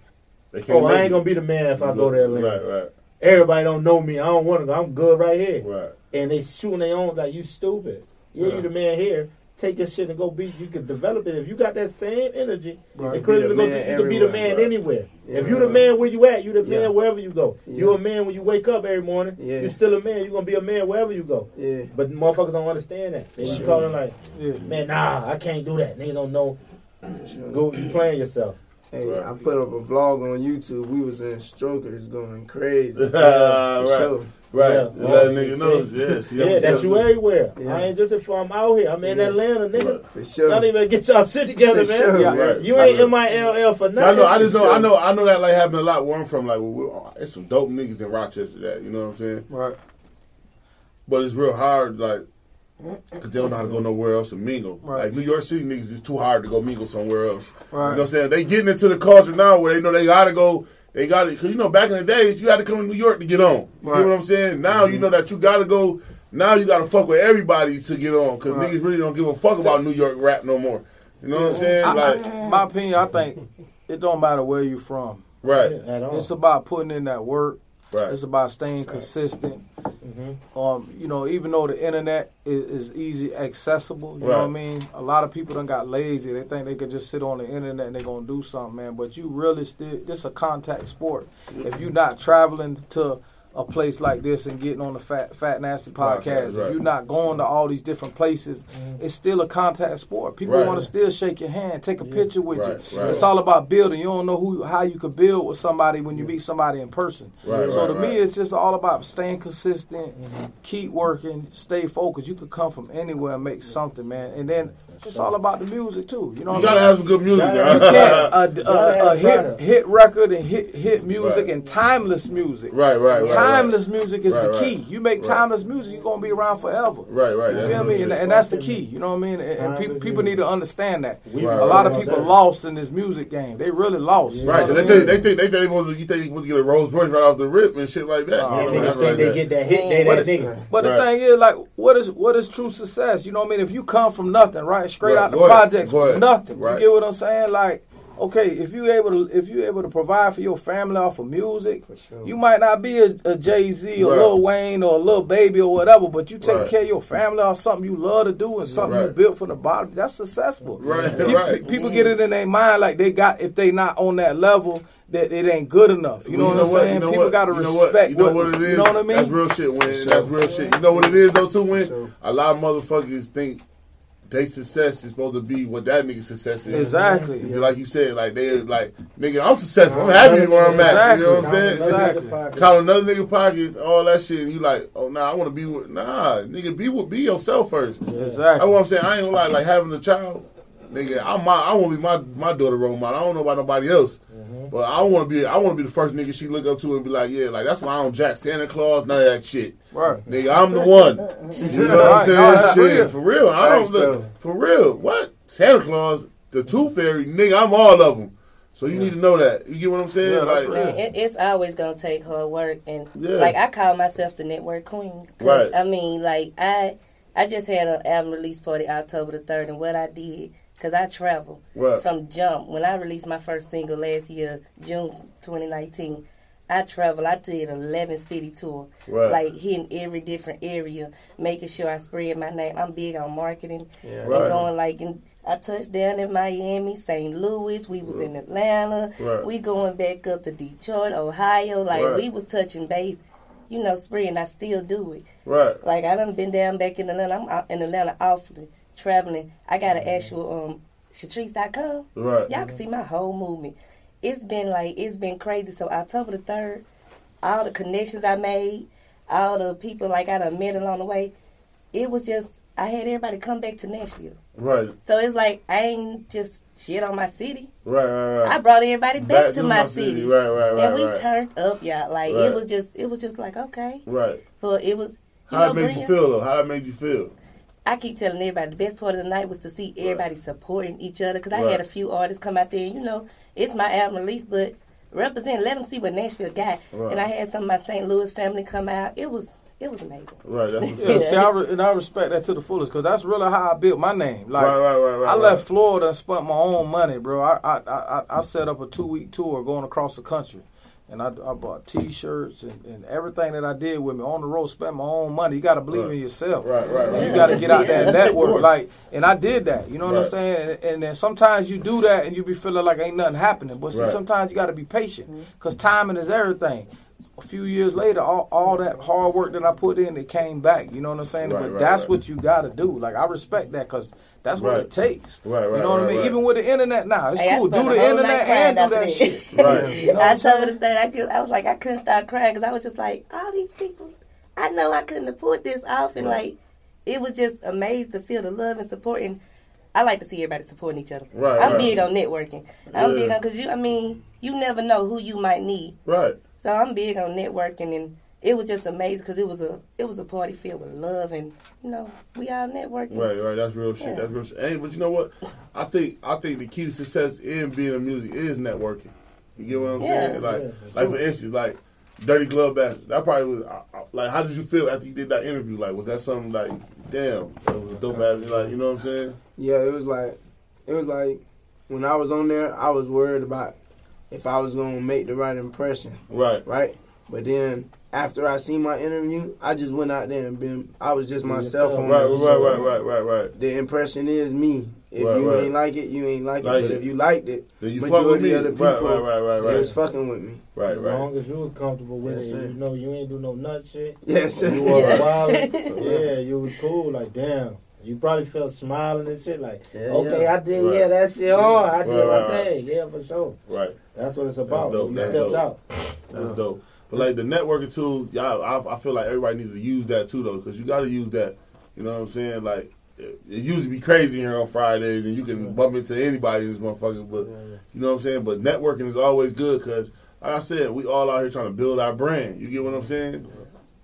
oh, I ain't gonna be the man if I go to Atlanta. Right, right, Everybody don't know me. I don't want to go. I'm good right here. right. And they shooting their own like you stupid. Yeah, Yeah. you the man here. Take your shit and go be. You can develop it if you got that same energy. Right. and credit Be to go, you can be the man right. anywhere. Yeah, if you the man where you at, you the man Yeah. wherever you go. You Yeah. a man when you wake up every morning. Yeah. You still a man. You gonna be a man wherever you go. Yeah. But motherfuckers don't understand that. They be Sure. calling like, Yeah. man, nah, I can't do that. Niggas don't know. Go, you playing yourself. Hey, Right. I put up a vlog on YouTube. We was in Strokers going crazy. Yeah, For right. sure. Right. Yeah. To let nigga know. See? Yeah, Yeah, that you everywhere. Yeah. I ain't just if I'm out here. I'm in Yeah. Atlanta, nigga. Right. For sure. Not even get y'all shit together, For man. sure, Yeah. man. You ain't MILL for So nothing. I know, I just know, Sure. I know, I know that like happened a lot where I'm from. Like, well, uh, it's some dope niggas in Rochester. That you know what I'm saying. Right. But it's real hard, like, because they don't know how to go nowhere else and mingle. Right. Like New York City niggas is too hard to go mingle somewhere else. You know what I'm saying? They getting into the culture now where they know they gotta go. They got it because you know back in the days you had to come to New York to get on. You Right. know what I'm saying? Now you mm-hmm. know that you gotta go. Now you gotta fuck with everybody to get on because Right. niggas really don't give a fuck about New York rap no more. You know what I'm saying? I, Like, I, my opinion, I think it don't matter where you're from. right, at all. It's about putting in that work. Right, It's about staying consistent. Mhm. Um, you know, even though the internet is, is easy accessible, you know what I mean. A lot of people done got lazy. They think they could just sit on the internet and they're gonna do something, man. But you really still, this a contact sport. If you're not traveling to a place like this and getting on the Fat Fat Nasty podcast, Podcast, if right. you're not going to all these different places, mm-hmm. it's still a contact sport. People Right. want to still shake your hand, take a picture with Right, you. right. It's all about building. You don't know who how you could build with somebody when you meet somebody in person. Right, so right, to me, it's just all about staying consistent, mm-hmm. keep working, stay focused. You could come from anywhere and make something, man. And then it's all about the music too. You know, you gotta mean? have some good music. Gotta. You can't uh, a, uh, Gotta uh, a, a hit hit record and hit hit music Right. and timeless music. right, right, right, Timeless music is Right, the right. key. You make Right. timeless music, you're gonna be around forever. Right, right. You that's feel what me? And, and that's the key. You know what I mean? And, and people people need to understand that. Right, A lot of people lost in this music game. They really lost. you know Right, what 'cause I'm they think they think they think they was you think they was get a Rolls Royce right off the rip and shit like that. Oh, you know, niggas that's think like they get that hit, they But that nigga. But the thing is, like, what is what is true success? You know what I mean? If you come from nothing, right, straight Right, out the ahead, projects, go ahead. nothing. Right. You get what I'm saying? Like, okay, if you able to if you able to provide for your family off of music, For sure. you might not be a, a Jay Z or Right. Lil Wayne or a Lil Baby or whatever, but you take Right. care of your family or something you love to do and something you Right. built from the bottom. That's successful. Right, Pe- right. People get it in their mind like they got if they not on that level. That it ain't good enough. You know Well, what I'm what? saying? You know People what? got to You know what? respect You know what it is? You know what I mean? That's real shit, Win. sure. That's real shit. You know what it is though, too, Win? Sure. A lot of motherfuckers think they success is supposed to be what that nigga success is. Exactly. Yeah, Like you said, like they like nigga, I'm successful. I'm happy where I'm at. You know what I'm saying? Exactly. Call another nigga pockets, all that shit, and you like, oh nah, I want to be with nah, nigga, be with be yourself first. That's Exactly. what I'm saying. I ain't gonna lie, like having a child, nigga. I'm my, I want to be my my daughter role model. I don't know about nobody else, Mm-hmm. but I want to be I want to be the first nigga she look up to and be like, yeah, like that's why I don't jack Santa Claus, none of that shit. Right. Nigga, I'm the one. You know what I'm saying? No, that's shit, real. for real. I don't look for real. What Santa Claus, the Tooth Fairy, nigga, I'm all of them. So you need to know that. You get what I'm saying? Yeah, like, real. Man, it, it's always gonna take hard work, and Yeah. like I call myself the network queen. 'Cause, Right. I mean, like I, I just had an album release party October the third, and what I did, cause I travel Right. from jump. When I released my first single last year, June 2019, I travel. I did eleven city tour, Right. like hitting every different area, making sure I spread my name. I'm big on marketing Yeah. and Right. going like. In, I touched down in Miami, St. Louis. We was in Atlanta. Right. We going back up to Detroit, Ohio. Like Right. we was touching base. You know, spreading. I still do it. Right. Like I done been down back in Atlanta. I'm out in Atlanta often traveling. I got an actual um Shatrice.com. Right. Y'all can see my whole movement. It's been like it's been crazy. So October the third, all the connections I made, all the people like I done met along the way, it was just I had everybody come back to Nashville. Right. So it's like I ain't just shit on my city. Right. Right. Right. I brought everybody back, to, my, city. Right. Right. Right. and we right. turned up, y'all. Like Right. it was just it was just like, okay. Right. For it was you How know, it made Brian, you feel though? How that made you feel? I keep telling everybody the best part of the night was to see everybody supporting each other because I Right. had a few artists come out there. You know, it's my album release, but represent, let them see what Nashville got. Right. And I had some of my St. Louis family come out. It was it was amazing. Right. That's Yeah, see, I re- and I respect that to the fullest because that's really how I built my name. Like, right. Right. Right. Right. I right. left Florida and spent my own money, bro. I I, I, I set up a two week tour going across the country, and I, I bought T-shirts and, and everything that I did with me on the road. Spent my own money. You got to believe Right. in yourself. Right. Right. Right. You got to get out there and network, like, and I did that. You know what Right. I'm saying? And, and then sometimes you do that, and you be feeling like ain't nothing happening. But see, Right. sometimes you got to be patient, mm-hmm. cause timing is everything. A few years later, all, all that hard work that I put in, it came back. You know what I'm saying? Right, but right, that's right. what you got to do. Like I respect that, cause that's what Right. it takes. Right, right, You know what right, I mean? right. Even with the internet now, it's Hey, cool. Do the the internet and do crying that shit. Right. You know I told her the third, I, just, I was like, I couldn't stop crying because I was just like, all these people, I know I couldn't have pulled this off. And Right. like, it was just amazed to feel the love and support. And I like to see everybody supporting each other. Right, I'm right. big on networking. I'm Yeah. big on, because you, I mean, you never know who you might need. Right. So I'm big on networking, and it was just amazing because it was a it was a party filled with love, and you know we all networking. Right, right. That's real shit. Yeah. That's real shit. Hey, but you know what? I think I think the key to success in being in music is networking. You get what I'm Yeah. saying? Like, Yeah, like for instance, like Dirty Glove Bastard. That probably was I- I- like. How did you feel after you did that interview? Like, was that something like, damn, that was a dope ass? Like, you know what I'm saying? Yeah, it was like, it was like, when I was on there, I was worried about if I was gonna make the right impression, Right. right? But then after I seen my interview, I just went out there and been, I was just myself on Right. Right. So Right. Right. Right. Right. The impression is me. If Right, you right. ain't like it, you ain't like, Like it. But it. if you liked it, Then you majority of the people, Right. Right. Right. Right. they was Right. fucking with me. Right. As long as you was comfortable with Yes, it, sir. you know you ain't do no nut shit. Yes, sir. was Yeah. wild. Yeah, you was cool. Like damn, you probably felt smiling and shit. Like Yeah, okay, yeah. I did. Right. Yeah, that shit hard. I did Right, my right, right. thing. Yeah, for sure. Right. That's what it's about. dope. You That's stepped dope. out. That's uh-huh. dope. But like the networking tool, y'all, I, I feel like everybody needs to use that too, though, because you got to use that. You know what I'm saying? Like it, it usually be crazy here on Fridays, and you can bump into anybody in this motherfucker. But you know what I'm saying? But networking is always good because, like I said, we all out here trying to build our brand. You get what I'm saying?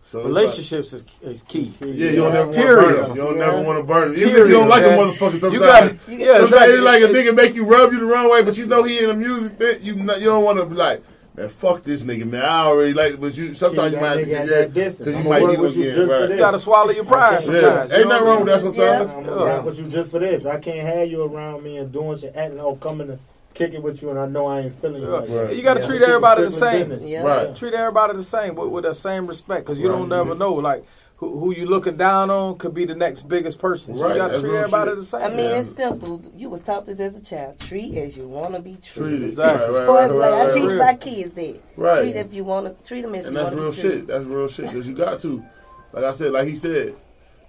So it's like- Relationships is, is key. yeah, you don't never want to Period. burn them. You don't Yeah. never want to burn them. Even if you don't like man. a motherfucker sometimes. You got You yeah, got- Sometimes it's like a nigga make you rub you the wrong way, but you know he in the music. That you not, you don't want to be like, man, fuck this nigga, man. I already like, but you sometimes you might that have to get that distance. because you I'ma might work need with you again, just for right? this. You gotta swallow your pride Yeah, sometimes. ain't nothing wrong with that mean? sometimes. I'm Yeah. gonna with you just for this. I can't have you around me and doing shit, acting or oh, coming to kick it with you, and I know I ain't feeling you. Yeah. Like that. Right. You gotta Yeah. treat Keep everybody the same. Yeah. Right. Treat everybody the same with, with that same respect, because you Right. don't never mm-hmm. know. Like who, who you looking down on could be the next biggest person. So Right. you gotta treat everybody shit. the same. I mean, Yeah. it's simple. You was taught this as a child. Treat as you want to be treated. Exactly. Right, right, right, like, I right, teach right. my kids that. Right. Treat if you want to treat them as And you that's want to real be treated. shit. That's real shit. Cause you got to. Like I said, like he said,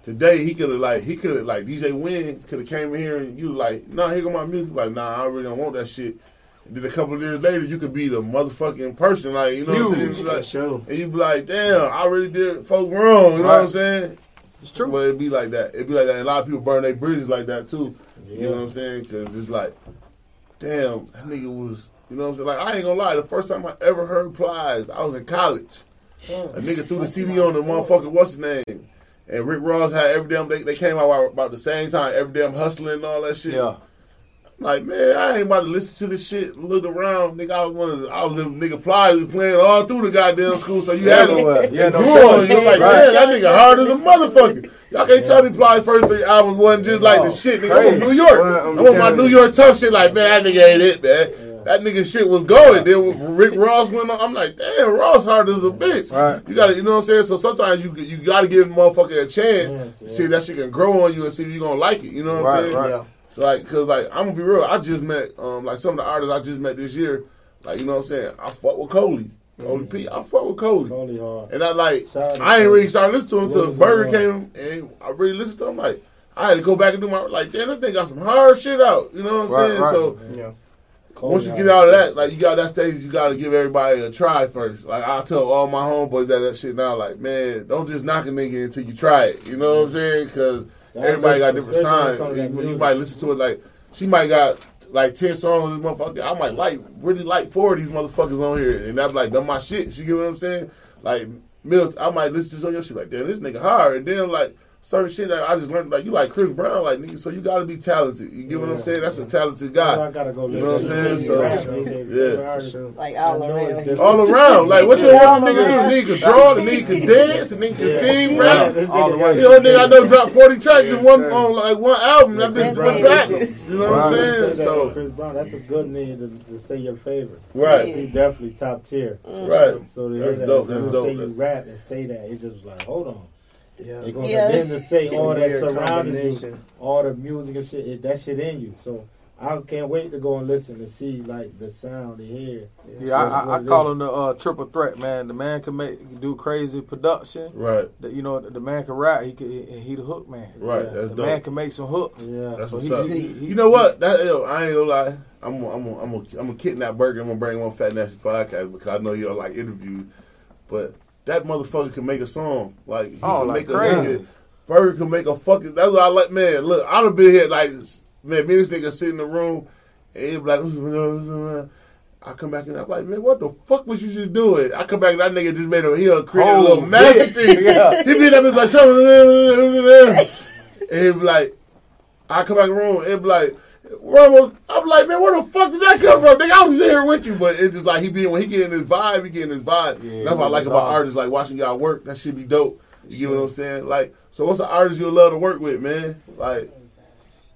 today he could have like he could have like DJ Win could have came in here and you like, nah, here go my music. Like, nah, I really don't want that shit. And then a couple of years later, you could be the motherfucking person, like you know, what I'm saying? Like- sure. and you be like, damn, I really did folks wrong. You know what I'm saying? It's true. But it'd be like that. It'd be like that. And a lot of people burn their bridges like that too. You know what I'm saying? Because it's like, damn, that nigga was. You know what I'm saying? Like I ain't gonna lie. The first time I ever heard Plies, I was in college. A oh, nigga threw the CD on the motherfucker. What's his name? And Rick Ross had every damn. They, they came out about the same time. Every damn hustling and all that shit. Yeah. Like man, I ain't about to listen to this shit. Look around, nigga. I was one of the. I was in nigga Plies playing all through the goddamn school. So you had to. Everywhere. Yeah, no grew on choice. you. Like, Right. man, that nigga hard as a motherfucker. Y'all can't tell me Plies' first three albums wasn't just like the shit. Nigga, I'm from New York. Well, I'm I'm my telling New. York tough shit. Like, man, that nigga ain't it, man. that nigga shit was going. Then Rick Ross went on, I'm like, damn, Ross hard as a bitch. Right. You gotta, you know what I'm saying? So sometimes you you gotta give a motherfucker a chance, Yes, yeah. see if that shit can grow on you and see if you're gonna like it. You know what I'm saying? right. Yeah. So like, cause like I'm gonna be real. I just met um like some of the artists I just met this year. Like you know what I'm saying? I fuck with Coley, Coley P. I fuck with Coley. Totally hard. And I like, Shout I ain't Coley. really started listening to him until Burger it came, and I really listened to him. Like, I had to go back and do my like, damn, this nigga got some hard shit out. You know what I'm Right, saying? right. So Yeah. once you get out of that, like you got that stage, you got to give everybody a try first. Like I tell all my homeboys that that shit now, like man, don't just knock a nigga until you try it. You know what I'm saying? Because Yeah, everybody got different especially when it signs. You, you might listen to it like she might got like ten songs. This motherfucker, I might like really like four of these motherfuckers on here, and I'm like, them my shit. You get what I'm saying? Like Mills, I might listen to some of your shit like, damn, this nigga hard, and then like. Certain shit that I just learned, like you like Chris Brown, like nigga, so you gotta be talented. You get what I'm saying? That's a talented I guy. gotta go. You know what I'm saying? So, yeah. Like all around. All around, like what you Yeah, want all nigga do? around. The nigga can draw, the nigga can dance, the nigga can sing, rap. this All the nigga way. got- You know, nigga, I know dropped 40 tracks in one on like one album. That bitch Chris went You know what I'm saying? So Chris Brown, that's a good nigga to, to say your favorite. right, He definitely top tier. right. So That's hear that, dope, if you that's say dope. you rap and say that, it just like, hold on. Yeah. They gonna Yeah. then to say all that Weird surrounding you, combination. all the music and shit, it, that shit in you. So I can't wait to go and listen and see like the sound to hear. Yeah, I, So I, I what it call is. him the uh, triple threat man. The man can make do crazy production. Right, The, you know, the, the man can rap. He can, he, he the hook man. right. Yeah. That's The man dope. can make some hooks. Yeah. That's So what's he- up. he- he- You know what? That yo, I ain't gonna lie. I'm gonna, I'm gonna, I'm gonna, I'm gonna kidnap Burger. I'm gonna bring him on Fat Nasty podcast because I know you don't like interviews. But that motherfucker can make a song. Like he Oh, can like make a crazy. nigga. Burger can make a fucking. That's what I like, man. Look, I'd have been here like, man. Me and this nigga sit in the room, and he be like, I come back and I'm like, man, what the fuck was you just doing? I come back and that nigga just made a he'll create a Oh, little yeah. masterpiece. Yeah. He be that bitch like, and he be like, I come back in the room and be like, where was, I'm like, man, where the fuck did that come from? Nigga, I was just here with you, but it's just like he be when he get in his vibe, he get in his vibe. Yeah, That's what I like about all- artists, like watching y'all work. That should be dope. You get what I'm saying? Like, so what's the artist you would love to work with, man? Like,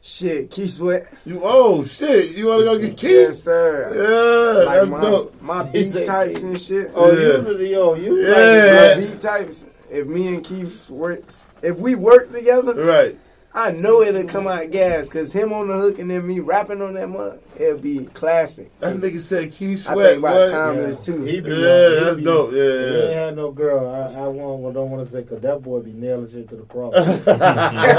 Shit, Keith Sweat. you, oh shit, you want to go get Yes, kids? sir. Yeah, Like that's my, dope. my beat said- types and shit. Oh, Yeah. you the yo, you Yeah. like My beat types. If me and Keith works, if we work together, Right. I know it'll come out gas. Cause him on the hook and then me rapping on that mug, it'll be classic. That nigga said Keith I Sweat. think about boy. timeless Yeah. too. He be- Yeah, he that's be- dope. Yeah, He ain't yeah. had no girl. I, I want, well, don't want to say because that boy be nailing shit to the cross.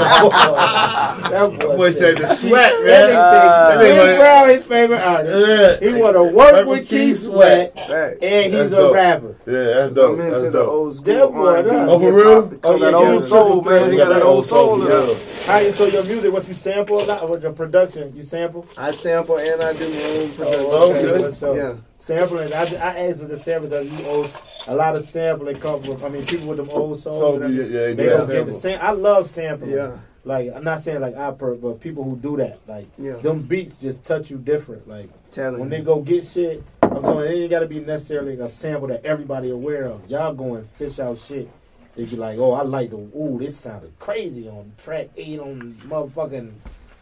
that boy, Boy said the sweat, That man. nigga said That nigga Chris wanna- Brown his favorite artist. Yeah. He want to work with Keith Sweat, Facts. and he's That's a dope. rapper. Yeah, that's dope. I'm into That's the dope. old school That boy, R&B, that- Oh, for real? to Oh, that old soul, man. He got that old soul in Yeah. him. How you so your music? What you sample a lot? With your production, you sample? I sample and I do my own oh, production. Oh, okay. Up? Yeah. Sampling. I, I asked for the sample because you old, a lot of sampling come from. I mean, people with them old souls. So, yeah, yeah, they yeah, don't get the same. I love sampling. Yeah. Like I'm not saying like I per, but people who do that, like Yeah. them beats just touch you different. Like Telling when you. they go get shit, I'm telling you, it ain't got to be necessarily a sample that everybody aware of. Y'all going fish out shit. They be like, oh, I like the ooh, this sounded crazy on track eight on motherfucking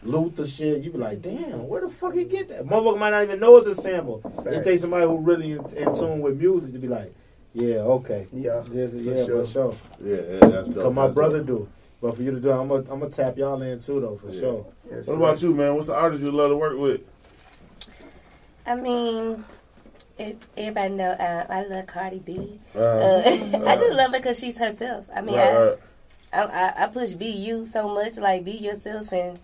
Luther shit. You be like, damn, where the fuck he get that? Motherfucker might not even know it's a sample. It takes somebody who really in, in tune with music to be like, yeah, okay, Yeah. This, For yeah, sure. for sure. Yeah, yeah, that's dope. Cause my That's brother dope. do. But for you to do, I'm gonna I'm gonna tap y'all in too though for Yeah. sure. Yes, What sir. about you, man? What's the artist you love to work with? I mean, everybody know uh, I love Cardi B. Uh, Uh, I just love her because she's herself. I mean, right, I, right. I, I, I push be you so much, like be yourself and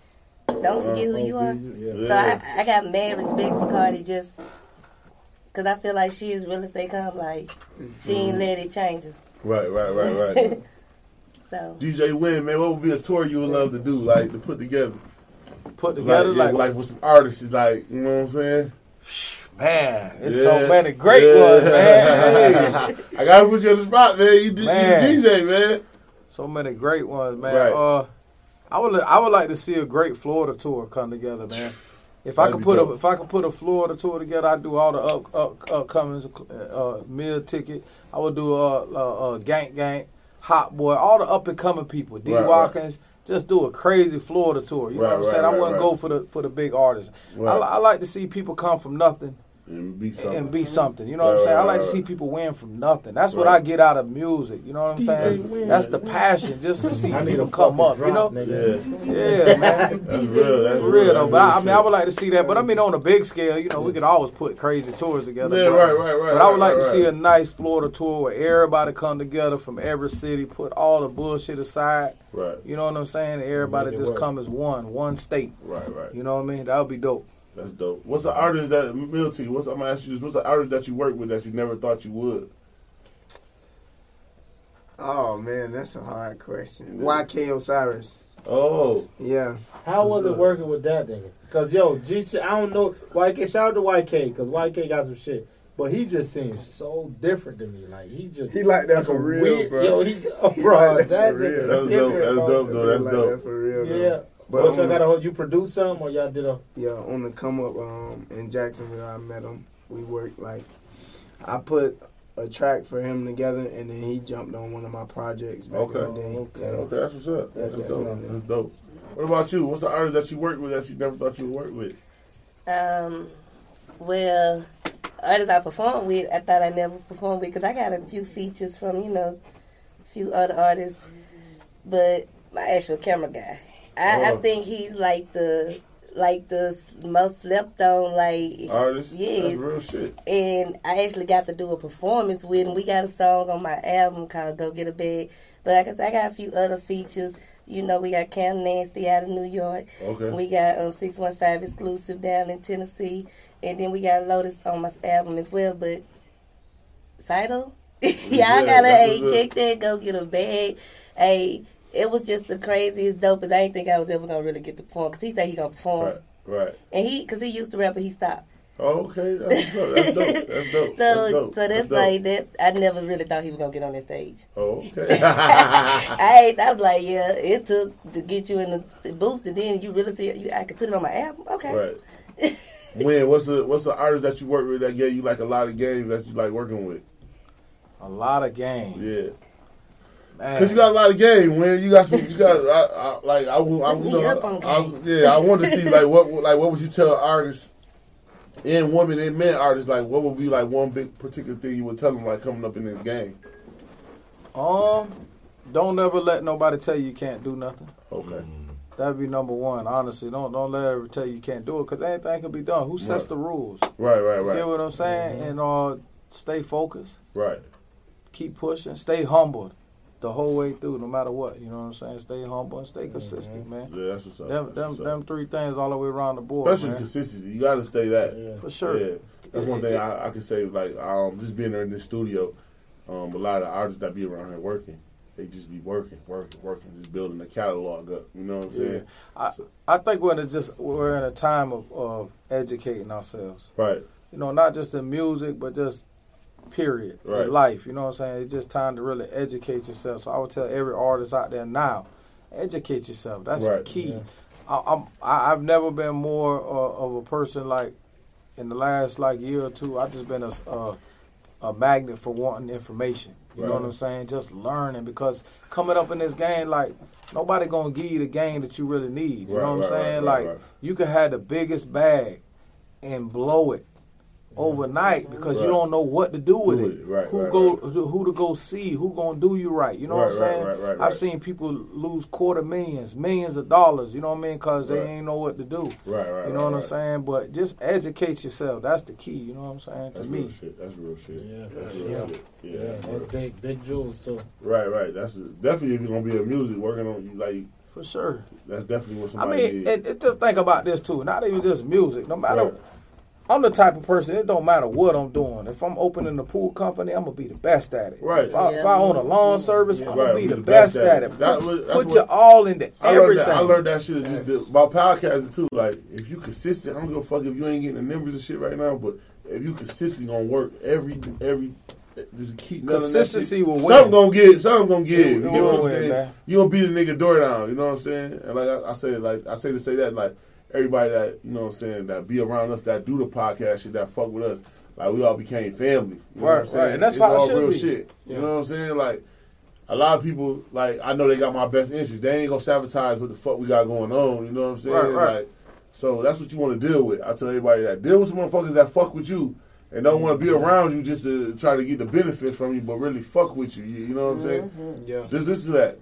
don't forget who you are. Yeah. So I, I got mad respect for Cardi just because I feel like she is real estate come like she ain't let it change her. Right, right, right, right. So DJ Win, man, what would be a tour you would love to do, like to put together? Put together like, yeah, like, like with some artists, like you know what I'm saying? man, it's Yeah. so many great Yeah. ones, man. Hey. I gotta put you on the spot, man. You, d- Man. you the DJ, man. So many great ones, man. Right. Uh, I would I would like to see a great Florida tour come together, man. If I That'd could put dope. a if I could put a Florida tour together, I'd do all the up up upcomings, uh, Mill Ticket. I would do uh, uh, uh Gang Gang, Hot Boy, all the up and coming people. D Right, right. Watkins, just do a crazy Florida tour. You Right, know what I'm right, saying? I right, wouldn't right. go for the for the big artists. I, Right. I like to see people come from nothing and be something. and be something. You know what I'm Right, saying? I right, like to see people win from nothing. That's what I get out of music. You know what I'm saying? win. That's the passion, just to see I need people a come fucking up. You know? nigga. Yeah, Yeah, man. that's real. That's For real though, but I, I mean, I would like to see that. But I mean, on a big scale, you know, we could always put crazy tours together. Yeah, right, right, right, But I would like to see a nice Florida tour where everybody come together from every city, put all the bullshit aside. Right, You know what I'm saying? Everybody just work. come as one, one state. right, right. You know what I mean? That would be dope. That's dope. What's the artist that Milty? What's I'm gonna ask you this? What's the artist that you work with that you never thought you would? Oh man, that's a hard question. Yeah. YK Osiris. Oh, Yeah. How was it working with that nigga? Cause yo, G, shit, I don't know. YK, shout out to YK, cause YK got some shit. But he just seems so different to me. Like he just He like that like for real, weird, bro. Yo, he, oh, He bro, like that that for real. nigga That's dope. different, That's bro. dope, though. That's like dope. that for real. though. Yeah. But But y'all got a whole, you produce some or y'all did a Yeah, on the come up um, in Jacksonville, I met him. We worked like I put a track for him together, and then he jumped on one of my projects back okay, in the day. okay, Yeah. okay. That's what's up. That's, That's dope. That's dope. What about you? What's the artist that you work with that you never thought you would work with? Um, well, artists I perform with, I thought I never performed with because I got a few features from you know, a few other artists, but my actual camera guy, I, Oh. I think he's like the like the most slept on like Artist? Yes. That's real shit. and I actually got to do a performance with him. We got a song on my album called "Go Get a Bag," but like I said, I got a few other features. You know, we got Cam Nasty out of New York. Okay. We got um, 615 exclusive down in Tennessee. And then we got Lotus on my album as well. But, Saito, y'all Yeah, gotta, hey, check that, go get a bag. Hey, it was just the craziest dope as I didn't think I was ever gonna really get to perform. Because he said he gonna perform. Right, right. And he, because he used to rap, but he stopped. Oh, okay. That's, what's that's dope. That's dope. So, that's dope. so that's, dope. like that. I never really thought he was gonna get on that stage. Oh, okay. I, I was like, yeah, it took to get you in the booth, and then you really see you. I could put it on my album. Okay. right. When what's the what's the artist that you work with that gave you like a lot of games that you like working with? A lot of game. Yeah. Man. Cause you got a lot of game. When you got some, you got I, I, like I, will- I, you know, up I, yeah. I want to see like what like what would you tell artists and women and men artists like what would be like one big particular thing you would tell them like coming up in this game? Um, don't ever let nobody tell you you can't do nothing. Okay. That'd be number one. Honestly, don't don't let her tell you you can't do it because anything can be done. Who sets Right. the rules? Right. Right. Right. You get what I'm saying? And uh, stay focused, Right. keep pushing, stay humble the whole way through, no matter what. You know what I'm saying? Stay humble and stay consistent, man. Yeah. That's what's up. Them That's them what's up. them three things all the way around the board, Especially man. consistency. You got to stay that. Yeah. For sure. Yeah, that's one thing I, I can say. Like, um, just being there in this studio, um, a lot of artists that be around here working, they just be working, working, working, just building the catalog up. You know what I'm saying? I, So- I think we're in a just we're in a time of, of educating ourselves. right, You know, not just in music, but just period Right. in life. You know what I'm saying? It's just time to really educate yourself. So I would tell every artist out there now, educate yourself. That's Right. the key. Yeah. I, I'm I, I've never been more uh, of a person like in the last like year or two. I've just been a a, a magnet for wanting information. You know what I'm saying? Just learning because coming up in this game, like nobody gonna give you the game that you really need. You Right, know what I'm saying? right, like right. you could have the biggest bag and blow it overnight because Right. you don't know what to do with Do it. it. Right, who right, go right. who to go see, who gonna do you right. You know Right, what I'm saying? right, right, I've right. seen people lose quarter millions, millions of dollars. You know what I mean? Because they ain't know what to do. right, right. You know right, what I'm saying? But just educate yourself. That's the key. You know what I'm saying? To That's me, real shit. That's real shit. Yeah, that's real sure. shit. Yeah, Yeah, that's that's big, big jewels too. right, right. That's definitely if you're gonna be a music working on you like for sure. that's definitely what I mean, needs. and, and just think about this too. Not even just music. No matter. Right. I'm the type of person. It don't matter what I'm doing. If I'm opening a pool company, I'm gonna be the best at it. Right. If I, if I own a lawn service, I'm gonna Right, be the best, at it. That Put, was- put what- your all into I learned everything. that. I learned that shit just did, about podcasting too. Like if you consistent, I don't give a fuck if you ain't getting the numbers and shit right now. But if you consistently gonna work every every just keep none of that Consistency shit. will win. Something gonna get. Something gonna give. It You know what I'm saying? man. You gonna beat the nigga door down. You know what I'm saying? And like I, I say, like I say to say that, like everybody that you know what I'm saying that be around us that do the podcast shit that fuck with us. Like we all became family. You know what Right, I'm saying? right. And that's it's how it all should real be. shit. Yeah. You know what I'm saying? Like a lot of people, like I know they got my best interest. They ain't gonna sabotage what the fuck we got going on. You know what I'm saying? Right, right. Like So that's what you want to deal with. I tell everybody that deal with some motherfuckers that fuck with you and don't want to be mm-hmm. around you just to try to get the benefits from you, but really fuck with you. You, you know what I'm saying? Mm-hmm. Yeah. This this is that.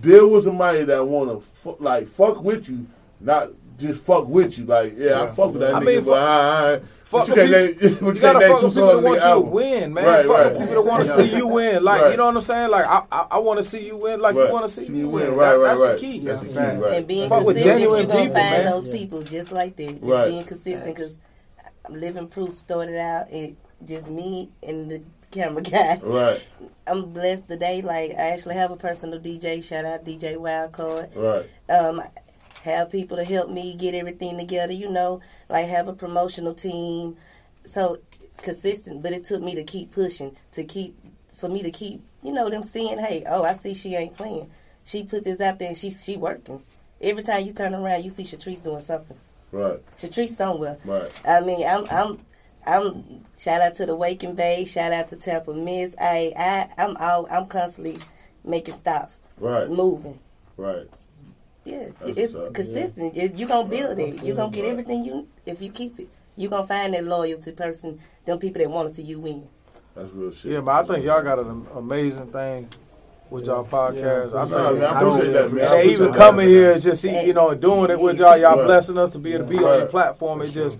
Deal with somebody that want to fu- like fuck with you, not just fuck with you. Like yeah, I fuck with that I nigga, mean, but fuck- I, I, Fuck but you can't name, people- but you You gotta can't name fuck two with people that want you to win, man. Right, fuck right. people that want to see you win. Like Right. you know what I'm saying? Like I I, I want to see you win like Right. you want to see See me you win. win. Right, That- right, that's right. the key. That's the key, Fact. right. And being Fuck consistent, you're gonna people, find man. those people just like that. Just Right. being consistent because I'm Living Proof started out it just me and the camera guy. Right, I'm blessed today. Like I actually have a personal DJ. Shout out DJ Wildcard. right, Um, have people to help me get everything together. You know, like have a promotional team. So consistent, but it took me to keep pushing to keep for me to keep you know them seeing. Hey, oh, I see she ain't playing. She put this out there and she she working. Every time you turn around, you see Shatrice doing something. right, Shatrice somewhere. right. I mean, I'm, I'm, I'm. Shout out to the Waking Bay. Shout out to Tampa Miss. I, I, I'm out. I'm constantly making stops, Right, moving. right. Yeah, That's it's what's up. consistent. It- you gonna build it. You gonna get Right. everything you if you keep it. You gonna find that loyalty person. Them people that want to see you win. That's real shit. Yeah, but I think y'all got an amazing thing with y'all podcast. I Nah, man, think. I appreciate that, man. And appreciate even that. coming here, just you know, doing it with y'all, y'all Right. blessing us to be able to be on your Right. platform. It just,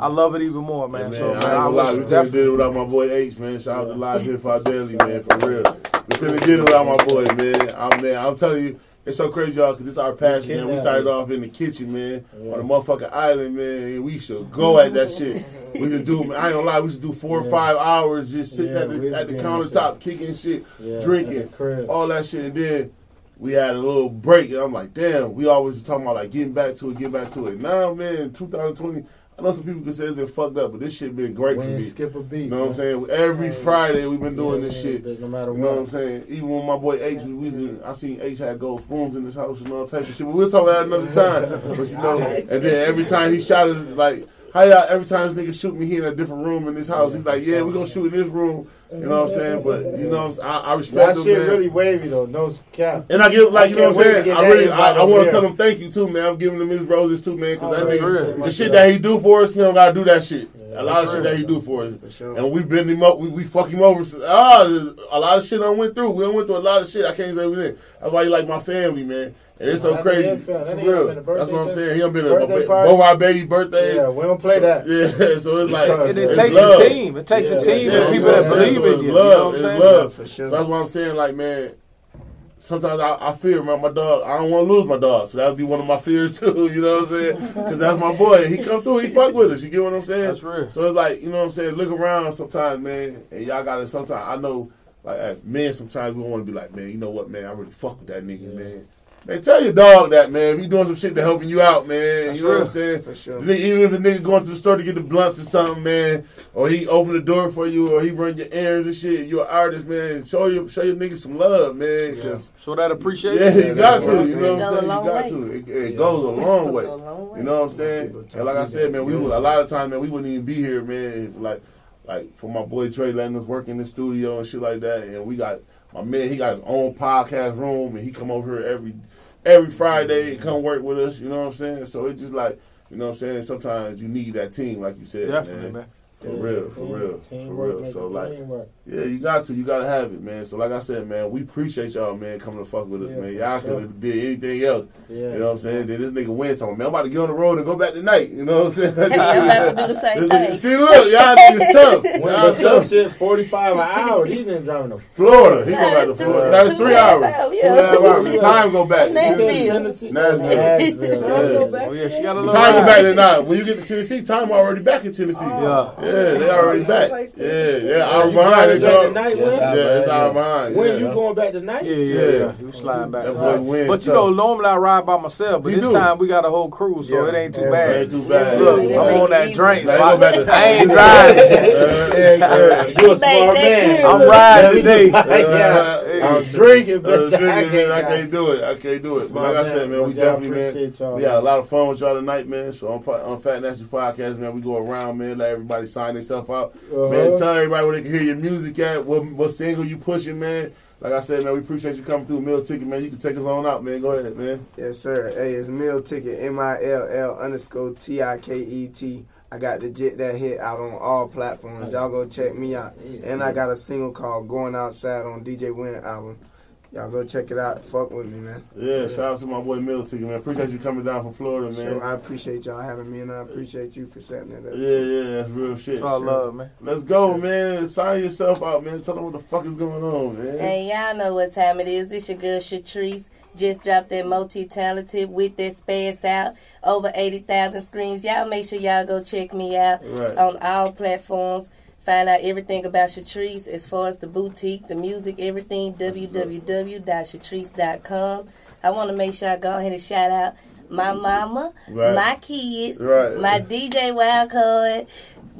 I love it even more, man. Man, so I man, ain't I gonna we wish couldn't definitely. did it without my boy H, man. Shout out to Live Hip Hop Daily, man, for real. We couldn't did it without my boy, man. I'm man, I'm telling you, it's so crazy, y'all, because it's our passion, man. We started off in the kitchen, man, on a motherfucking island, man. and We should go at that shit. We should do, man, I ain't gonna lie, we should do four or five hours just sitting Yeah, at the, at the countertop, kicking shit, Yeah, drinking, all that shit, and then we had a little break, and I'm like, damn, we always talking about like getting back to it, getting back to it. Now, man, 2020, I know some people can say it's been fucked up, but this shit been great We for me. skip a beat. You know what I'm saying? Every Friday we've been doing Yeah, this shit. No matter You know what I'm saying? Even when my boy H we was in, I seen H had gold spoons in his house and all type of shit. But we'll talk about that another time. But you know, and then every time he shot us, like, how y'all, every time this nigga shoot me, he in a different room in this house. He's like, yeah, we gonna shoot in this room. You know what I'm saying? But you know, what I'm? I, I respect That him, shit man. really wavy though. No cap. And I give like you know what I'm saying. I really I, I want to tell him thank you too, man. I'm giving him his roses too, man. Because Oh, that nigga, the shit that he do for us, he don't gotta do that shit. A lot of shit that he do for us, For sure. and we bend him up. We, we fuck him over. So, ah, a lot of shit I went through. We done went through a lot of shit. I can't say everything. That's why he like my family, man. And it's so crazy. nigga For that real. been a That's what I'm saying. He done been a, birthday a, party? both our baby birthdays. Yeah, we don't play that. Yeah, so it's like And And it it's takes love. a team. It takes Yeah, a team yeah, and people yeah, that yeah. believe So in it's you. love. You know what I'm it's saying? love. For sure. So that's what I'm saying. Like, man, sometimes I, I fear man, my dog. I don't want to lose my dog, so that would be one of my fears too. You know what I'm saying? Because that's my boy. He come through. He fuck with us. You get what I'm saying? That's real. So it's like you know what I'm saying. Look around sometimes, man, and y'all got to. Sometimes I know, like as men, sometimes we don't want to be like, man, you know what, man, I really fuck with that nigga, man. Man, tell your dog that, man. If he doing some shit to helping you out, man. That's you know what. I'm saying? For sure. Even if a nigga going to the store to get the blunts or something, man, or he open the door for you, or he run your errands and shit. You're an artist, man. Show your show your niggas some love, man. 'cause- Show that appreciation. yeah, you got to. You know what Go a I'm saying? You got way. to. It, it Yeah. goes a long way. Go a long way. You know what I'm saying? And like I said, man, we would a lot of times, man, we wouldn't even be here, man. Like, like for my boy Trey letting us work in the studio and shit like that, and we got my man. He got his own podcast room, and he come over here every every Friday come work with us. You know what I'm saying? So it's just like. You know what I'm saying? Sometimes you need that team, like you said. Definitely, man. man. For real, for real, for Teamwork real. So like, yeah, you got to. You got to have it, man. So like I said, man, we appreciate y'all, man, coming to fuck with us, Yeah, man. Y'all sure. could have did anything else. Yeah. You know what I'm saying? Then this nigga win talking, man, I'm about to get on the road and go back tonight. You know what I'm saying? Hey, I'm about to do the same This nigga- thing. See, look, y'all niggas tough. When Y'all tough. shit 45 an hour, these niggas driving to Florida. He Yeah, go back to Florida. That's two three and a half hours. hours, yeah. and hours. Yeah. Time go back. Nashville. Tennessee. Nashville. Nashville. Yeah. Oh yeah, she got a little. Time go back to now. When you get to Tennessee, time already back in Tennessee. Oh. Yeah. Yeah, they already back. Yeah, yeah, hour You behind. driving It's back all- tonight, Yes, Win? I- Yeah, it's hour behind. When you going back tonight? Yeah, yeah, Yeah. yeah. Sliding back. That boy win But you tough. know, normally I ride by myself, but this time we got a whole crew, so it ain't too bad. Ain't too bad. Look, I'm on that drink, so I, go back to- I ain't driving. You a Made smart man. I'm riding today. yeah. I'm drinking, Uh, but drinking, I man, I can't. can't do it. I can't do it. But like I said, man, we definitely, man, y'all, we had a lot of fun with y'all tonight, man. So on, on Fat Nasty Podcast, man, we go around, man, let everybody sign themselves out. Man, Uh-huh. tell everybody where they can hear your music at, what, what single you pushing, man. Like I said, man, we appreciate you coming through. Mill Ticket, man. You can take us on out, man. Go ahead, man. Yes, sir. Hey, it's Mill Ticket M I L L underscore T I K E T. I got the Jet That Hit out on all platforms. Y'all go check me out. And I got a single called Going Outside on DJ Win album. Y'all go check it out. Fuck with me, man. Yeah, shout out to my boy Mill Ticket, man. Appreciate you coming down from Florida, man. So I appreciate y'all having me, and I appreciate you for setting it up. Yeah, yeah, that's real shit. It's all love, man. Let's go, man. Sign yourself out, man. Tell them what the fuck is going on, man. Hey, y'all know what time it is. It's your girl Shatrice. Just dropped that multi-talented with that space out. Over 80,000 screens. Y'all make sure y'all go check me out Right. on all platforms. Find out everything about Shatrice as far as the boutique, the music, everything. www.shatrice.com. I want to make sure I go ahead and shout out my mama, Right. my kids, Right. my DJ Wildcard,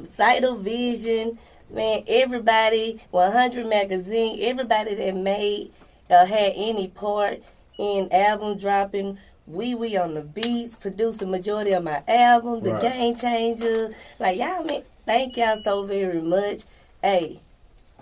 Cyto Vision, man, everybody, 100 Magazine, everybody that made, uh, had any part in album dropping. Wee Wee on the beats, producing majority of my album, The Right. Game Changer. Like, y'all, man, thank y'all so very much. Hey,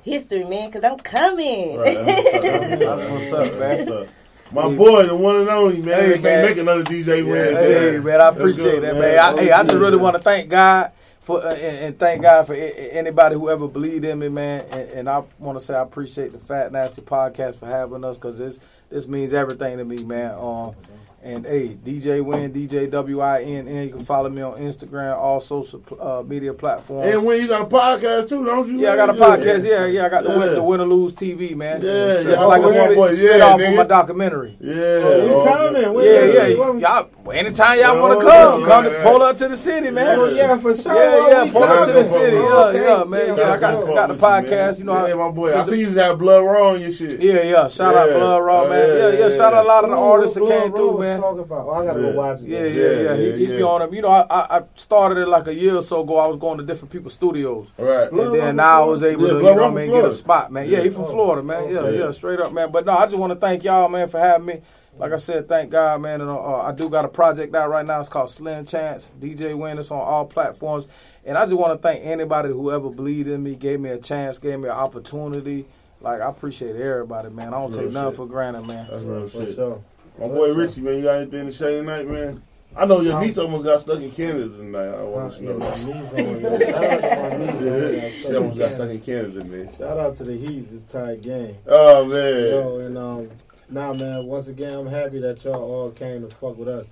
history, man, because I'm coming. Right, that's, That's what's up, man. What's up. My boy, the one and only, man. Hey, can't man. make another DJ win. Hey, man. man, I appreciate good, that, man. I, hey, I just really man. want to thank God for uh, and, and thank God for a- a- anybody who ever believed in me, man. And, and I want to say I appreciate the Fat Nasty podcast for having us because this this means everything to me, man. Um, and hey, DJ Win, DJ W I N N. You can follow me on Instagram, all social uh, media platforms. And when you got a podcast too, don't you? yeah, I got a podcast. Yeah, yeah, I got the win, the Win or Lose TV, man. Yeah, it's yeah, like a my spit, boy, spit yeah, off nigga. of my documentary. Yeah. Oh, we oh, coming. We- Yeah, Yeah, yeah. Y'all, anytime y'all Yeah, want to come, yeah, come yeah. to pull up to the city, man. Oh, yeah, for sure. Yeah, yeah, pull up to the city. Yeah, Okay. yeah, man. Yeah, I That's got, got the up with you, podcast. You know, yeah, I- my boy. I see you just have blood raw on your shit. yeah, yeah. Shout out Blood Raw, Oh, man. yeah, Yeah, yeah. yeah, Shout out a lot of the artists that came through, we man. Talk about. Oh, I gotta Yeah. go watch it. Yeah, then. yeah, yeah. Yeah, He, yeah, he be yeah. on them. You know, I, I I started it like a year or so ago. I was going to different people's studios. Right. Blood And then now I was able Yeah, to, you know Raw I mean, get a spot, man. Yeah, he from Oh, Florida, man. Yeah, okay. yeah, straight up, man. But no, I just want to thank y'all, man, for having me. Like I said, thank God, man. And uh, I do got a project out right now. It's called Slim Chance. DJ Win. It's on all platforms. And I just want to thank anybody who ever believed in me, gave me a chance, gave me an opportunity. Like I appreciate everybody, man. I don't Real take nothing shit. for granted, man. That's real For shit. sure. My boy Richie, man, you got anything to say tonight, man? I know your niece almost got stuck in Canada tonight. I want to know that. knees on there. Shout out to my knees on there. Yeah, she almost got stuck in Canada, man. Shout out to the Heats. It's tight game. Oh man. Yo, and um, nah, man. Once again, I'm happy that y'all all came to fuck with us.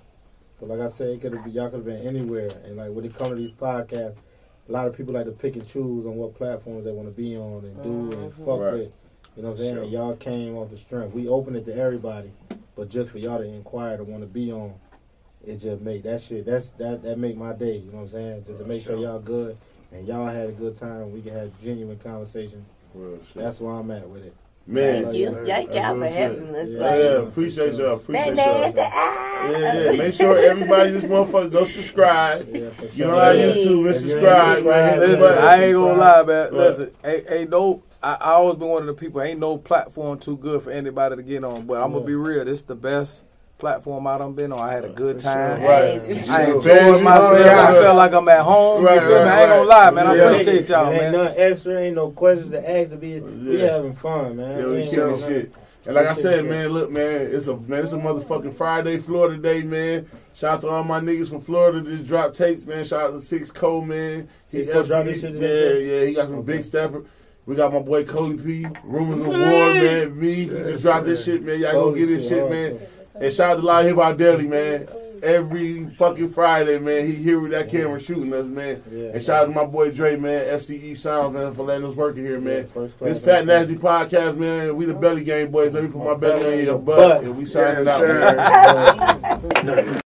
But like I said, it could have y'all could have been anywhere. And like when it comes to these podcasts, a lot of people like to pick and choose on what platforms they want to be on and do and fuck Right. with. You know what I'm saying? Sure. Y'all came off the strength. We opened it to everybody, but just for y'all to inquire to want to be on, it just make that shit. That's that that make my day. You know what I'm saying? Just to make sure Sure. y'all good and y'all had a good time. We can have genuine conversation. Real shit. That's where I'm at with it. man. Thank you. Thank y'all for having us. Yeah. Yeah, appreciate y'all. Appreciate that y'all. Ah. Yeah, yeah. Make sure everybody, this motherfucker, go subscribe. Yeah, for You know how YouTube and If you ain't subscribe, man. Listen. I ain't gonna lie, man. Right. Listen, ain't, ain't no. I, I always been one of the people. Ain't no platform too good for anybody to get on. But I'm gonna be real. This is the best platform I done been on. I had a good time. Right. I enjoyed myself. Yeah. I felt like I'm at home. Right, you right, I ain't gonna lie, man. I Yeah. appreciate y'all, It ain't man. nothing extra. Ain't no questions to ask. To be, we Yeah. having fun, man. Yeah, We we ain't killing shit. And like I said, man, look, man, it's a man, it's a motherfucking Friday, Florida day, man. Shout out to all my niggas from Florida that just dropped tapes, man. Shout out to Six Cole, man. Six He Cole FC dropped this shit yeah, today, too? yeah, he got some big stepper. We got my boy Cody P, Rumors of War, man. Me, he just dropped this shit, man. Y'all go get this shit, man. And shout out to Live Hip Hop Daily, man. Every fucking Friday, man, he here with that camera shooting us, man. And shout out to my boy Dre, man, FCE Sounds, man, for letting us work in here, man. Yeah, first class, This Fat. Nasty podcast, man. We the Belly Game Boys. Let me put my belly on your Butt. and we signing out.